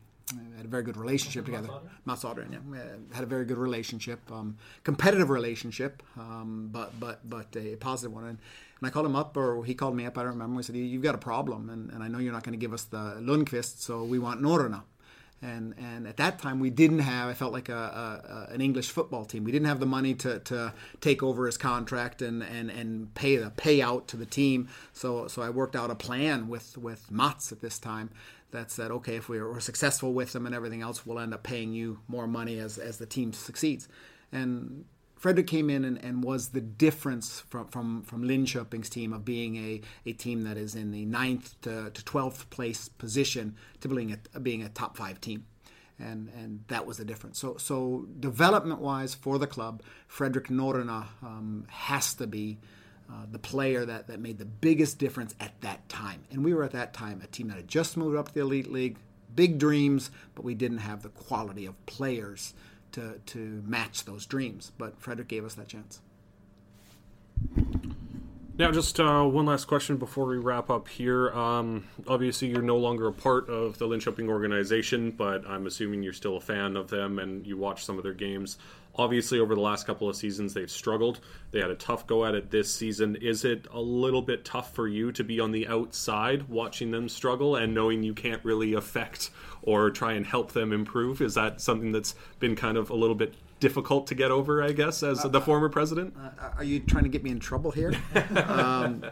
had a very good relationship together. Mats Adrian, yeah, had a very good relationship, um, competitive relationship, um, but but but a positive one. And, and I called him up, or he called me up. I don't remember. We said, "You've got a problem, and, and I know you're not going to give us the Lundqvist, so we want Norrena." And and at that time we didn't have. I felt like a, a, an English football team. We didn't have the money to, to take over his contract and, and, and pay the payout to the team. So so I worked out a plan with with Mats at this time that said, okay, if we are successful with them and everything else, we'll end up paying you more money as as the team succeeds. And Frederick came in and, and, was the difference from, from, from Linköping's team of being a, a team that is in the ninth to, to 12th place position to being a, being a top five team. And, and that was the difference. So, so development wise for the club, Frederick Norrena um, has to be uh, the player that, that made the biggest difference at that time. And we were at that time a team that had just moved up to the Elite League, big dreams, but we didn't have the quality of players to, to match those dreams. But Frederick gave us that chance. Now, just uh, one last question before we wrap up here. Um, obviously, you're no longer a part of the Linköping organization, but I'm assuming you're still a fan of them and you watch some of their games. Obviously, over the last couple of seasons, they've struggled. They had a tough go at it this season. Is it a little bit tough for you to be on the outside watching them struggle and knowing you can't really affect or try and help them improve? Is that something that's been kind of a little bit difficult to get over, I guess, as uh, the former president? Uh, are you trying to get me in trouble here? [LAUGHS] um,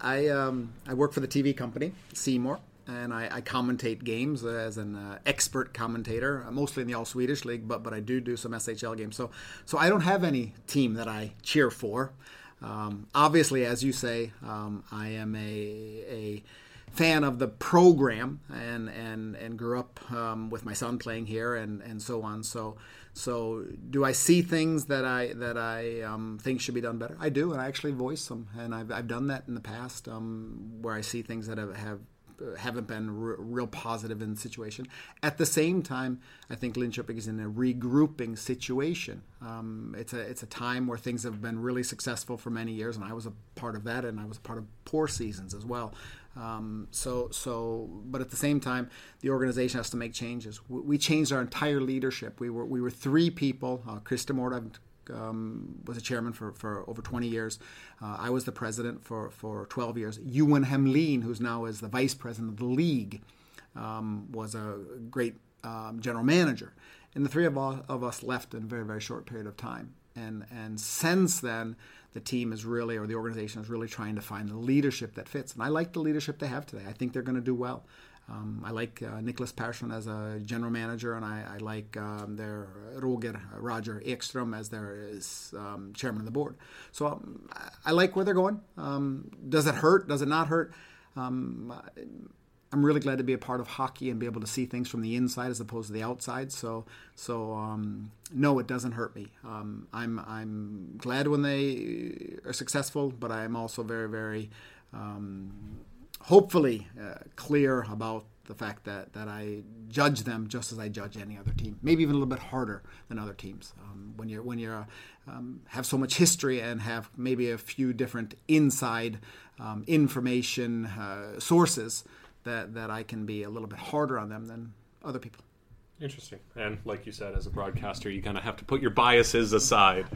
I, um, I work for the TV company, More and I, I, commentate games as an uh, expert commentator, uh, mostly in the All Swedish League, but but I do do some SHL games. So so I don't have any team that I cheer for. Um, obviously, as you say, um, I am a a fan of the program and and and grew up um, with my son playing here and and so on. So so do I see things that I that I um, think should be done better? I do, and I actually voice them, and I've, I've done that in the past um, where I see things that have, have haven't been r- real positive in the situation. At the same time, I think Linköping is in a regrouping situation. Um, it's a it's a time where things have been really successful for many years, and I was a part of that, and I was a part of poor seasons as well. Um, so so, but at the same time, the organization has to make changes. We, we changed our entire leadership. We were we were three people. Uh, Krista Mort, um, was a chairman for, for over 20 years. Uh, I was the president for, for 12 years. Ewan Hemlin, who's now is the vice president of the league, um, was a great um, general manager. And the three of, all, of us left in a very, very short period of time. And, and since then, the team is really, or the organization is really trying to find the leadership that fits. And I like the leadership they have today. I think they're going to do well. Um, I like uh, Nicholas Persson as a general manager, and I, I like um, their Roger Roger Ekstrom as their um, chairman of the board. So um, I like where they're going. Um, does it hurt? Does it not hurt? um, I'm really glad to be a part of hockey and be able to see things from the inside as opposed to the outside. So, so no, it doesn't hurt me. I'm I'm glad when they are successful, but I'm also very very hopefully uh, clear about the fact that, that I judge them just as I judge any other team, maybe even a little bit harder than other teams. Um, when you're when you're um, have so much history and have maybe a few different inside um, information uh, sources, that that I can be a little bit harder on them than other people. Interesting. And like you said, as a broadcaster, you kind of have to put your biases aside.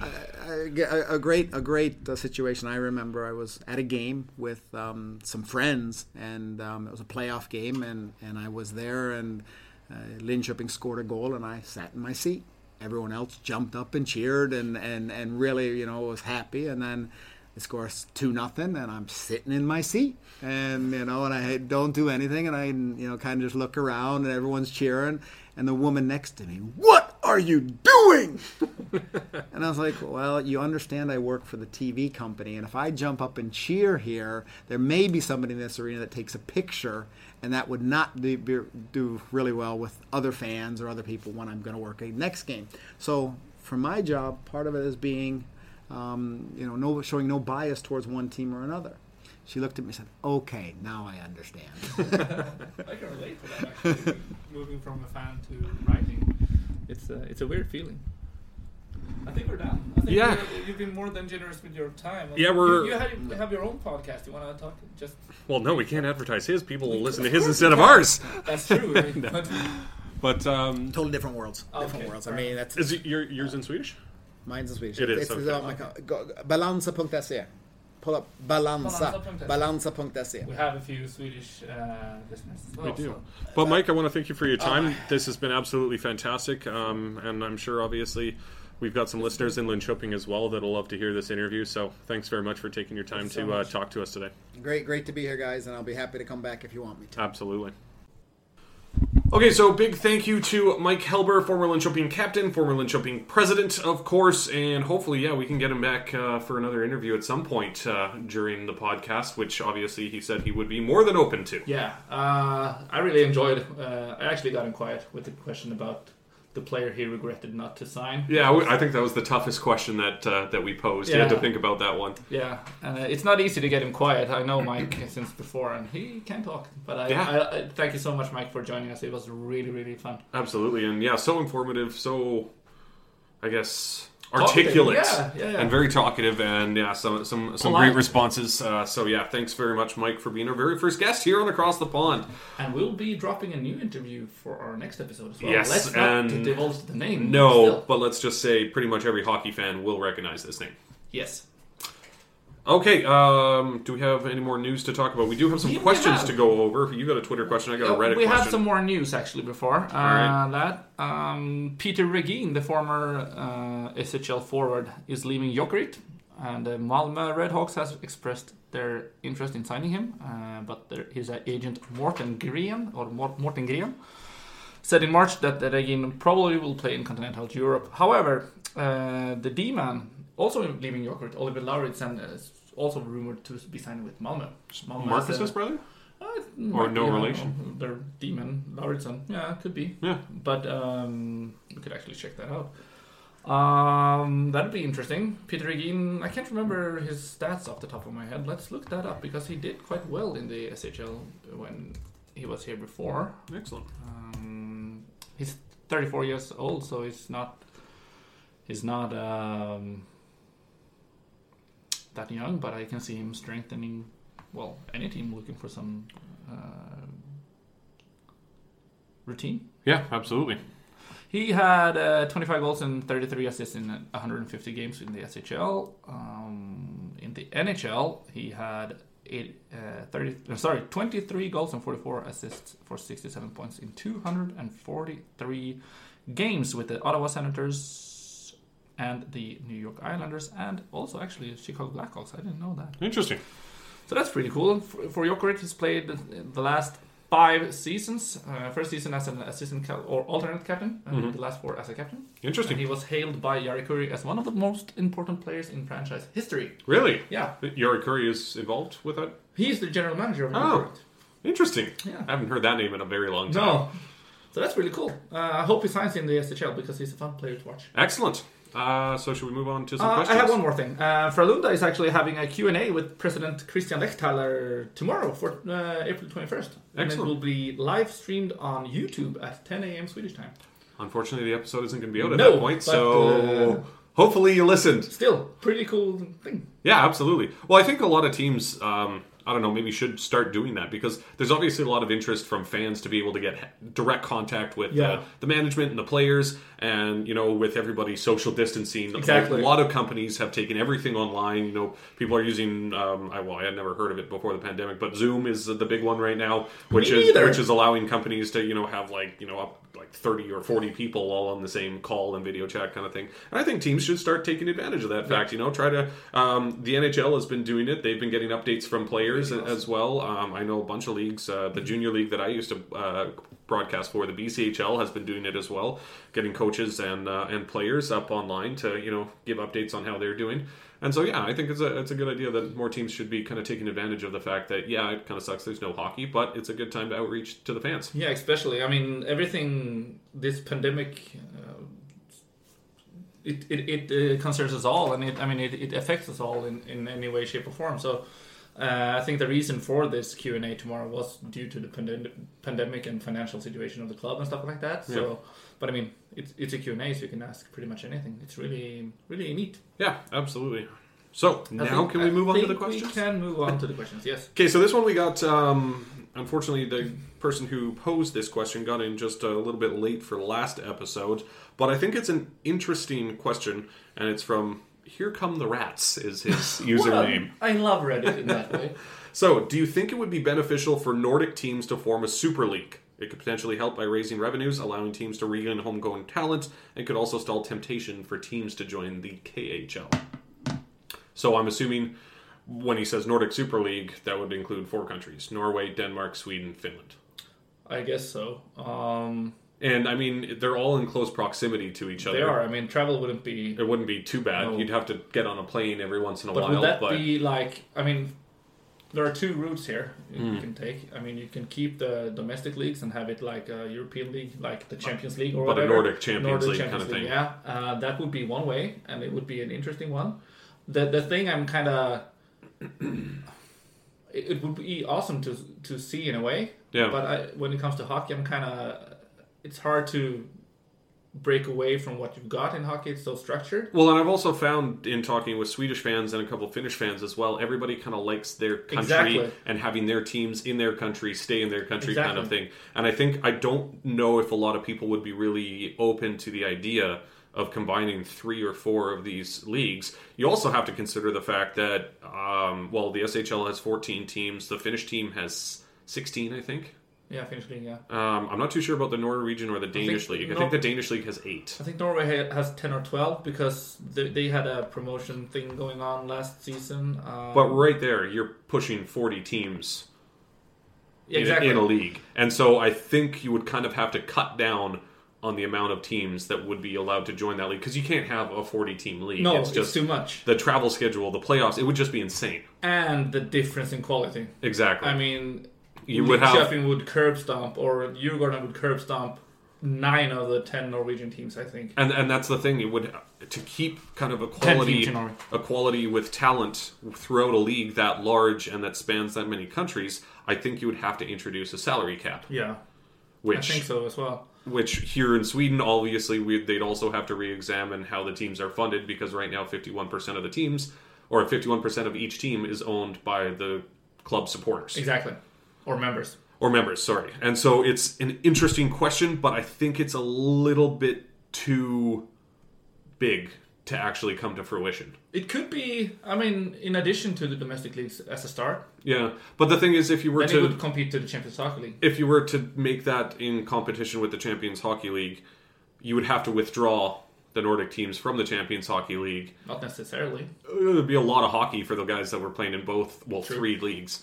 A, a great, a great uh, situation. I remember I was at a game with um, some friends, and um, it was a playoff game, and, and I was there, and uh, Linköping scored a goal, and I sat in my seat. Everyone else jumped up and cheered, and, and, and really, you know, was happy. And then they score two nothing, and I'm sitting in my seat, and you know, and I don't do anything, and I, you know, kind of just look around, and everyone's cheering and the woman next to me, What are you doing? [LAUGHS] and I was like, Well, you understand I work for the TV company, and if I jump up and cheer here, there may be somebody in this arena that takes a picture, and that would not do, do really well with other fans or other people when I'm going to work a next game. So, for my job, part of it is being, um, you know, no, showing no bias towards one team or another. She looked at me and said, "Okay, now I understand." [LAUGHS] I can relate to that. Actually, [LAUGHS] moving from a fan to writing, it's a it's a weird feeling. I think we're done. I think yeah, you've been more than generous with your time. Yeah, we're. You, you have, you have your own podcast. You want to talk? Just. Well, no, we can't advertise his. People will listen to his instead of ours. That's true. [LAUGHS] but, but um, totally different worlds. Okay, different worlds. I mean, that's. Is it your, yours in Swedish? Mine's in Swedish. It is. It's, okay. it's, okay. Balansa.se pull up Balansa. Balansa.se. We have a few Swedish uh, listeners as well. We do. So. But Mike, I want to thank you for your time. this has been absolutely fantastic, um, and I'm sure obviously we've got some listeners in Linköping as well that'll love to hear this interview. So thanks very much for taking your time so to uh, talk to us today. Great, great to be here, guys, and I'll be happy to come back if you want me to. Absolutely. Okay, so big thank you to Mike Helber, former Linköping captain, former Linköping president, of course, and hopefully, yeah, we can get him back uh, for another interview at some point uh, during the podcast, which obviously he said he would be more than open to. Yeah, uh, I really enjoyed. Uh, I actually got him quiet with the question about the player he regretted not to sign. Yeah, I think that was the toughest question that uh, that we posed. Yeah. You had to think about that one. Yeah, and uh, it's not easy to get him quiet. I know Mike [LAUGHS] since before, and he can talk. But I, yeah. I, I, thank you so much, Mike, for joining us. It was really, really fun. Absolutely, and yeah, so informative. So, I guess articulate yeah, yeah, yeah. and very talkative and yeah some some some Polite. great responses. Uh, so yeah thanks very much mike for being our very first guest here on across the pond. And we'll be dropping a new interview for our next episode as well. Yes let's and not divulge the name no but let's just say pretty much every hockey fan will recognize this name. Yes Okay, um, do we have any more news to talk about? We do have some questions have. to go over. You got a Twitter question, I got a Reddit we question. We have some more news actually before uh, right. that. Um, Peter Regin, the former uh, SHL forward, is leaving Jokerit, and uh, Malmö Redhawks has expressed their interest in signing him, uh, but their, his agent Morten Green or Morten Green said in March that Regin probably will play in continental Europe. However, uh, the D-man also leaving Jokerit, Oliver Lauritsen, also rumored to be signing with Malmö. Malmö Marcus's brother? Uh, or no relation? Know, they're demon Lauritsen. Yeah, it could be. Yeah. But um, we could actually check that out. Um, that'd be interesting. Peter Regin, I can't remember his stats off the top of my head. Let's look that up because he did quite well in the SHL when he was here before. Excellent. Um, he's 34 years old, so he's not. He's not. Um, that young, but I can see him strengthening. Well, any team looking for some uh, routine. Yeah, absolutely. He had uh, 25 goals and 33 assists in 150 games in the SHL. Um, in the NHL, he had eight, uh, 30, uh, sorry, 23 goals and 44 assists for 67 points in 243 games with the Ottawa Senators, and the New York Islanders, and also actually Chicago Blackhawks. I didn't know that. Interesting. So that's pretty cool. For, for Jokerit, he's played the last five seasons. Uh, first season as an assistant cap- or alternate captain, and the last four as a captain. And Interesting. he was hailed by Jari Kurri as one of the most important players in franchise history. Really? Yeah, Curry is involved with that? he's the general manager of Oh. Detroit. Interesting. Yeah. I haven't heard that name in a very long time. No, so that's really cool. Uh, I hope he signs in the SHL because he's a fun player to watch. Excellent. Uh, so should we move on to some Uh, I have one more thing. Uh, Frölunda is actually having a Q&A with President Christian Lechtaler tomorrow for uh, April 21st. And it will be live streamed on YouTube at 10 a.m. Swedish time. Unfortunately, the episode isn't going to be out at No, that point, but, so uh, hopefully you listened. Still, pretty cool thing. Yeah, absolutely. Well, I think a lot of teams, um, I don't know, maybe should start doing that because there's obviously a lot of interest from fans to be able to get direct contact with Yeah. uh, the management and the players, and you know, with everybody social distancing. Exactly. A lot of companies have taken everything online. You know, people are using. Um, I, well, I had never heard of it before the pandemic, but Zoom is the big one right now, which Me is which is allowing companies to you know have like you know up like 30 or 40 people all on the same call and video chat kind of thing. And I think teams should start taking advantage of that fact. You know, try to. Um, the NHL has been doing it. They've been getting updates from players as well. Um, I know a bunch of leagues. Uh, the junior league that I used to uh, broadcast for, the BCHL, has been doing it as well, getting coaches and uh, and players up online to you know give updates on how they're doing. And so, yeah, I think it's a it's a good idea that more teams should be kind of taking advantage of the fact that yeah, it kind of sucks. There's no hockey, but it's a good time to outreach to the fans. Yeah, especially. I mean, everything, this pandemic, uh, it, it, it uh, concerns us all, and it, I mean, it, it affects us all in, in any way, shape, or form. So, uh, I think the reason for this Q and A tomorrow was due to the pandem- pandemic and financial situation of the club and stuff like that. So, but I mean, it's it's a Q and A, so you can ask pretty much anything. It's really really neat. Yeah, absolutely. So I now think- can we I move on to the questions? We can move on to the questions. Yes. Okay, so this one we got. Um, unfortunately, the person who posed this question got in just a little bit late for last episode, but I think it's an interesting question, and it's from Here Come the Rats is his [LAUGHS] username. I love Reddit in that way. [LAUGHS] So, do you think it would be beneficial for Nordic teams to form a super league? It could potentially help by raising revenues, allowing teams to regain homegrown talent, and could also stall temptation for teams to join the KHL. So, I'm assuming when he says Nordic Super League, that would include four countries Norway, Denmark, Sweden, Finland. I guess so. Um, And I mean, they're all in close proximity to each other. they are. I mean, travel wouldn't be. It wouldn't be too bad. No. You'd have to get on a plane every once in a But while. would that but be like? I mean, there are two routes here you Hmm. can take. I mean, you can keep the domestic leagues and have it like a European league, like the Champions League or But a. Nordic Champions Nordic League Champions kind of League, thing. Yeah, uh, that would be one way, and it would be an interesting one. The the thing I'm kind of. It, it would be awesome to to see in a way, Yeah. but I, when it comes to hockey, I'm kind of. It's hard to break away from what you've got in hockey. It's so structured. Well, and I've also found in talking with Swedish fans and a couple of Finnish fans as well, everybody kind of likes their country Exactly. and having their teams in their country stay in their country kind of thing. And I think I don't know if a lot of people would be really open to the idea of combining three or four of these leagues. You also have to consider the fact that, um, well, the SHL has 14 teams, the Finnish team has 16, I think. Yeah, Finnish league. Yeah. Um, I'm not too sure about the Norwegian or the Danish league. I Nor- think the Danish league has eight. I think Norway has 10 or 12 because they, they had a promotion thing going on last season. Um, But right there, you're pushing 40 teams in, exactly. in a league. And so I think you would kind of have to cut down on the amount of teams that would be allowed to join that league because you can't have a 40 team league. no, it's it's, just too much. the travel schedule, the playoffs, it would just be insane. And the difference in quality. Exactly. I mean, you would have Sheffield would curb stomp or Djurgården would curb stomp nine of the 10 Norwegian teams, I think. and and that's the thing. It would to keep kind of a 10 quality teams a quality with talent throughout a league that large and that spans that many countries. I think you would have to introduce a salary cap, Yeah, which I think so as well. which here in Sweden, obviously, we, they'd also have to re-examine how the teams are funded because right now, fifty-one percent of the teams, or fifty-one percent of each team, is owned by the club supporters Exactly. Or members. or members. Sorry, and so it's an interesting question, but I think it's a little bit too big to actually come to fruition. It could be, I mean, in addition to the domestic leagues as a start, Yeah, but the thing is, if you were to compete to the Champions Hockey League. if you were to make that in competition with the Champions Hockey League, you would have to withdraw the Nordic teams from the Champions Hockey League. Not necessarily. It would be a lot of hockey for the guys that were playing in both, well, True. three leagues.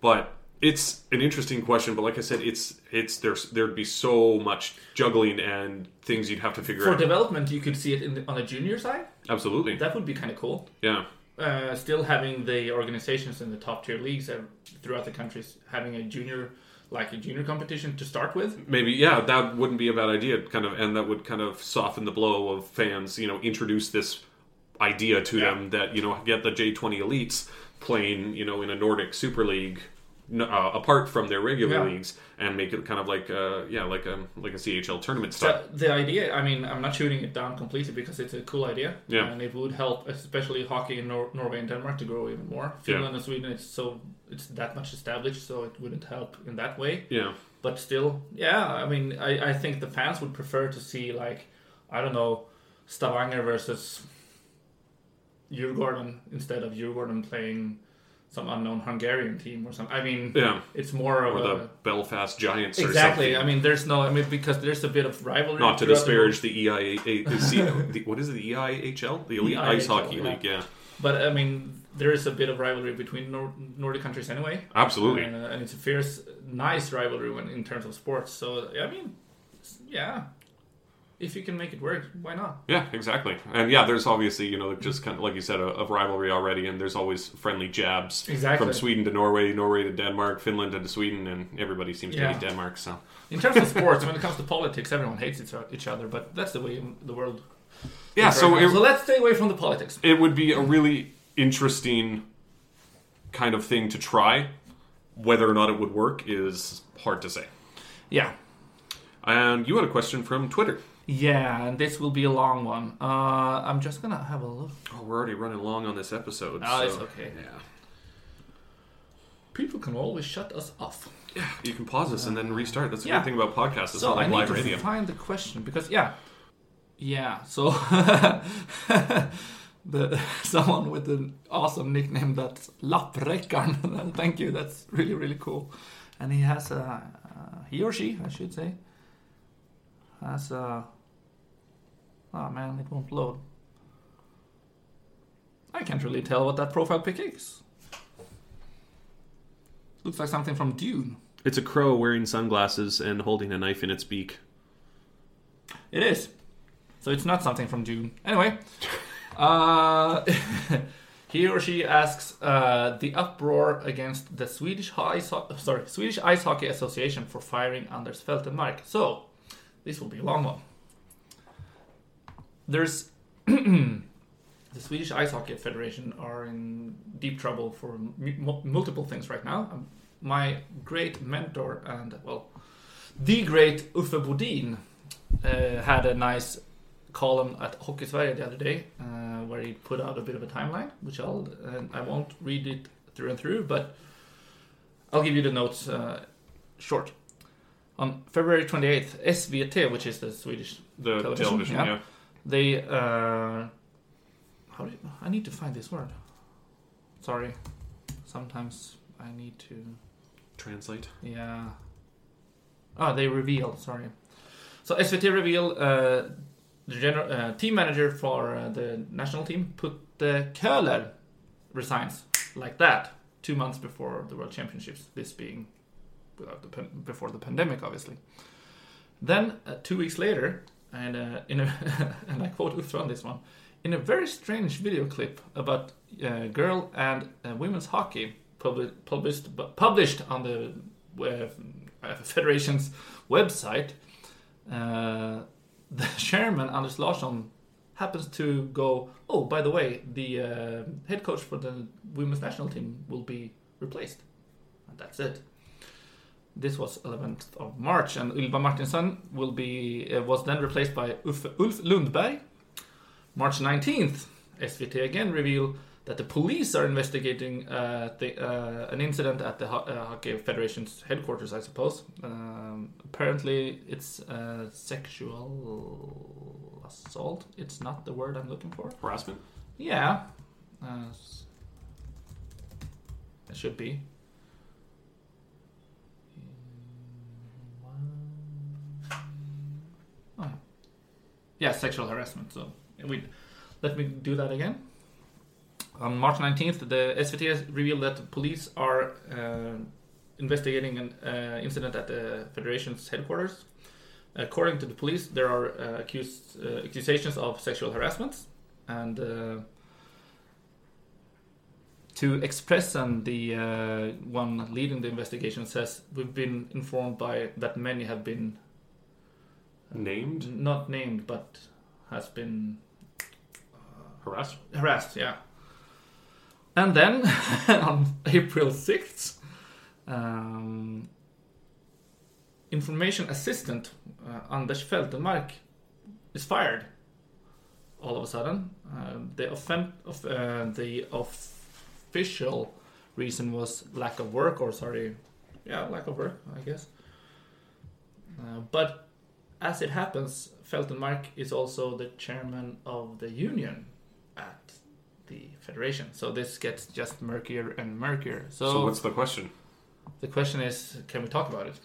But It's an interesting question, but like I said, it's it's there's there'd be so much juggling and things you'd have to figure For out. For development, you could see it in the, on a junior side. Absolutely, That would be kind of cool. yeah, Uh, still having the organizations in the top tier leagues uh, throughout the countries having a junior, like a junior competition to start with. maybe yeah, that wouldn't be a bad idea. Kind of, and that would kind of soften the blow of fans. You know, introduce this idea to Yeah. them that you know get the J twenty elites playing you know in a Nordic Super League. Uh, apart from their regular Yeah. leagues, and make it kind of like, uh, yeah, like a like a CHL tournament style. the idea, I mean, I'm not shooting it down completely because it's a cool idea, Yeah. and it would help, especially hockey in Nor- Norway and Denmark, to grow even more. Finland and Sweden, it's so it's that much established, so it wouldn't help in that way. Yeah, But still, yeah, I mean, I, I think the fans would prefer to see like, I don't know, Stavanger versus Djurgården instead of Djurgården playing some unknown Hungarian team or something. I mean, yeah, it's more of or a the Belfast Giants, or exactly. I mean, there's no. I mean, because there's a bit of rivalry. Not to throughout the disparage the EIA, the, C- the, what is it, the EIHL, the Elite Ice Hockey yeah. League? Yeah, But I mean, there is a bit of rivalry between Nor- Nordic countries anyway, absolutely. and, uh, and it's a fierce, nice rivalry when in terms of sports. So I mean, yeah, if you can make it work, why not? Yeah, exactly. And yeah, there's obviously you know just kind of like you said, a, of rivalry already, and there's always friendly jabs Exactly. from Sweden to Norway, Norway to Denmark, Finland to Sweden, and everybody seems to hate Denmark. So In terms of sports, when it comes [LAUGHS] to politics, everyone hates each each other, but that's the way the world. yeah, so it, so let's stay away from the politics. it would be a really interesting kind of thing to try. Whether or not it would work is hard to say. Yeah, And you had a question from Twitter. Yeah, and this will be a long one. Uh, I'm just gonna have a look. Oh, we're already running long on this episode. Oh, so, it's okay. Yeah. People can always shut us off. Yeah, you can pause this and then restart. That's the Yeah. great thing about podcasts. It's So not I like need live to radio. find the question because yeah, yeah. So [LAUGHS] the [LAUGHS] someone with an awesome nickname that's Lapprekan. [LAUGHS] Thank you. That's really really cool. And he has a uh, he or she I should say has a oh man it won't load. I can't really tell what that profile pic is. Looks like something from Dune. It's a crow wearing sunglasses and holding a knife in its beak. It is. So it's not something from Dune. Anyway, uh, [LAUGHS] he or she asks uh, the uproar against the Swedish ice ho- sorry Swedish Ice Hockey Association for firing Anders Feltenmark. So this will be a long one. There's [CLEARS THROAT] the Swedish Ice Hockey Federation are in deep trouble for mu- multiple things right now. Um, my great mentor and well, the great Uffe Bodin uh, had a nice column at Hockey Sverige the other day uh, where he put out a bit of a timeline, which I'll and I won't read it through and through, but I'll give you the notes uh, short. On February 28th, SVT, which is the Swedish, The Television, television, yeah. yeah. They uh, how do you, I need to find this word. Sorry, sometimes I need to. Translate. Yeah. Oh, they reveal. Sorry. So SVT reveal uh, the general uh, team manager for uh, the national team put the Köhler resigns like that two months before the World Championships. This being without the before the pandemic, obviously. Then uh, two weeks later, and uh, in a [LAUGHS] and I quote Uffe on this one, in a very strange video clip about uh, girl and uh, women's hockey publi- published published on the uh, federation's website, uh, [LAUGHS] the chairman Anders Larsson happens to go. Oh, by the way, the uh, head coach for the women's national team will be replaced, and that's it. This was 11th of March, and Ylva Martinsson will be uh, was then replaced by Ulf, Ulf Lundberg. March 19th, SVT again reveal that the police are investigating uh, the, uh, an incident at the Ho- uh, Hockey Federation's headquarters, I suppose. Um, apparently, it's uh, sexual assault. It's not the word I'm looking for. Harassment. Yeah, uh, it should be. Oh, yeah, sexual harassment. So we let me do that again. On March 19th, the SVT revealed that police are uh, investigating an uh, incident at the Federation's headquarters. According to the police, there are uh, accused, uh, accusations of sexual harassment, and uh, to express and the uh, one leading the investigation says we've been informed by that many have been Named not named but has been harassed. harassed, yeah. And then [LAUGHS] on April 6th, um, information assistant uh, Anders Feltenmark is fired all of a sudden. Uh, the, offen- of, uh, the official reason was lack of work, or sorry, yeah, lack of work, I guess. Uh, but as it happens, Feltenmark is also the chairman of the union at the federation. So this gets just murkier and murkier. So, So what's the question? the question is, can we talk about it?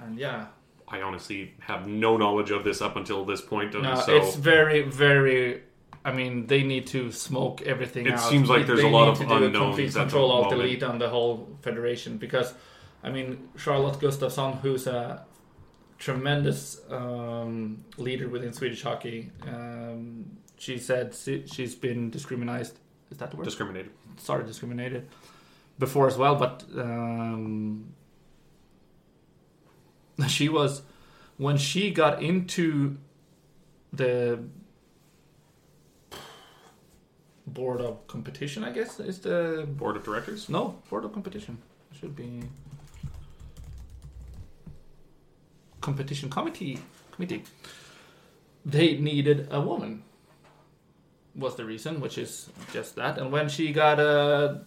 And yeah, I honestly have no knowledge of this up until this point. Uh, no, so it's very, very. I mean, they need to smoke everything It out. seems like They- they there's a lot need of to do a unknowns complete control alt delete on the whole federation because, I mean, Charlotte Gustafsson, who's a tremendous um, leader within Swedish hockey, um, she said she, she's been discriminated. Is that the word? discriminated. sorry, discriminated before as well, but um, she was when she got into the board of competition. I guess is the Board of directors. no board of competition should be competition committee committee. They needed a woman. Was the reason, which is just that. And when she got uh,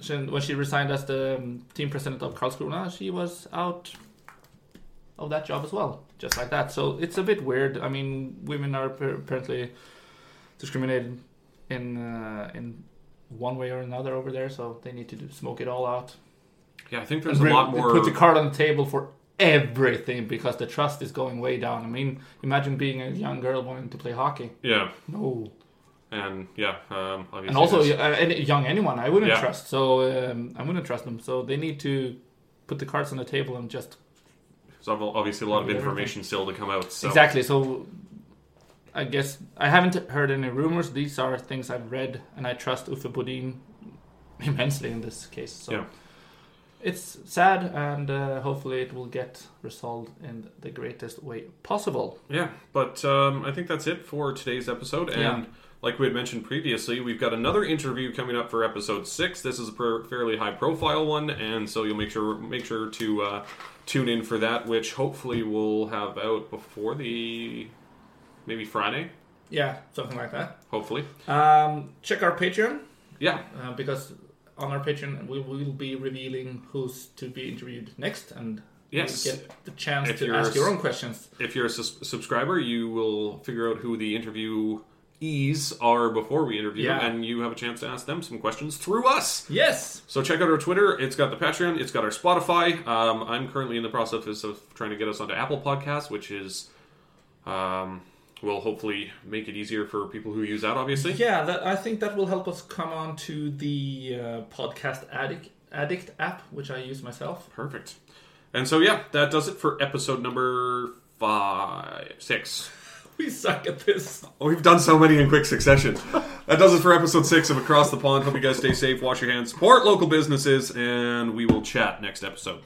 she, when she resigned as the um, team president of Karlskrona, she was out of that job as well, just like that. So it's a bit weird. I mean, women are apparently discriminated in uh, in one way or another over there, so they need to do, smoke it all out. Yeah, I think there's a Bring- lot more. Put the card on the table for everything because the trust is going way down. I mean, imagine being a young girl wanting to play hockey. yeah, No, and yeah, um, obviously and also uh, any young anyone, I wouldn't Yeah. trust. So um, I wouldn't trust them. So they need to put the cards on the table and just there's obviously a lot of Everything. information still to come out. So exactly. So I guess I haven't heard any rumors. These are things I've read, and I trust Uffe Bodin immensely in this case. So. Yeah. It's sad, and uh, hopefully it will get resolved in the greatest way possible. Yeah, but um, I think that's it for today's episode. And Yeah. like we had mentioned previously, we've got another interview coming up for episode six. This is a fairly high profile one, and so you'll make sure make sure to uh, tune in for that, which hopefully we'll have out before the maybe Friday. Yeah, something like that. Hopefully, Um, check our Patreon yeah, uh, because on our Patreon we will be revealing who's to be interviewed next, and Yes. get the chance If to ask your own questions. if you're a sus- subscriber, you will figure out who the interviewees are before we interview Yeah. and you have a chance to ask them some questions through us. Yes. So check out our Twitter. It's got the Patreon. It's got our Spotify. Um, I'm currently in the process of trying to get us onto Apple Podcasts, which is um, will hopefully make it easier for people who use that. Obviously, Yeah, that, I think that will help us come on to the uh, podcast addict addict app, which I use myself. perfect. And so yeah, that does it for episode number five, six. [LAUGHS] We suck at this. Oh, we've done so many in quick succession. that does it for episode six of Across the Pond. Hope you guys stay safe, wash your hands, support local businesses, and we will chat next episode.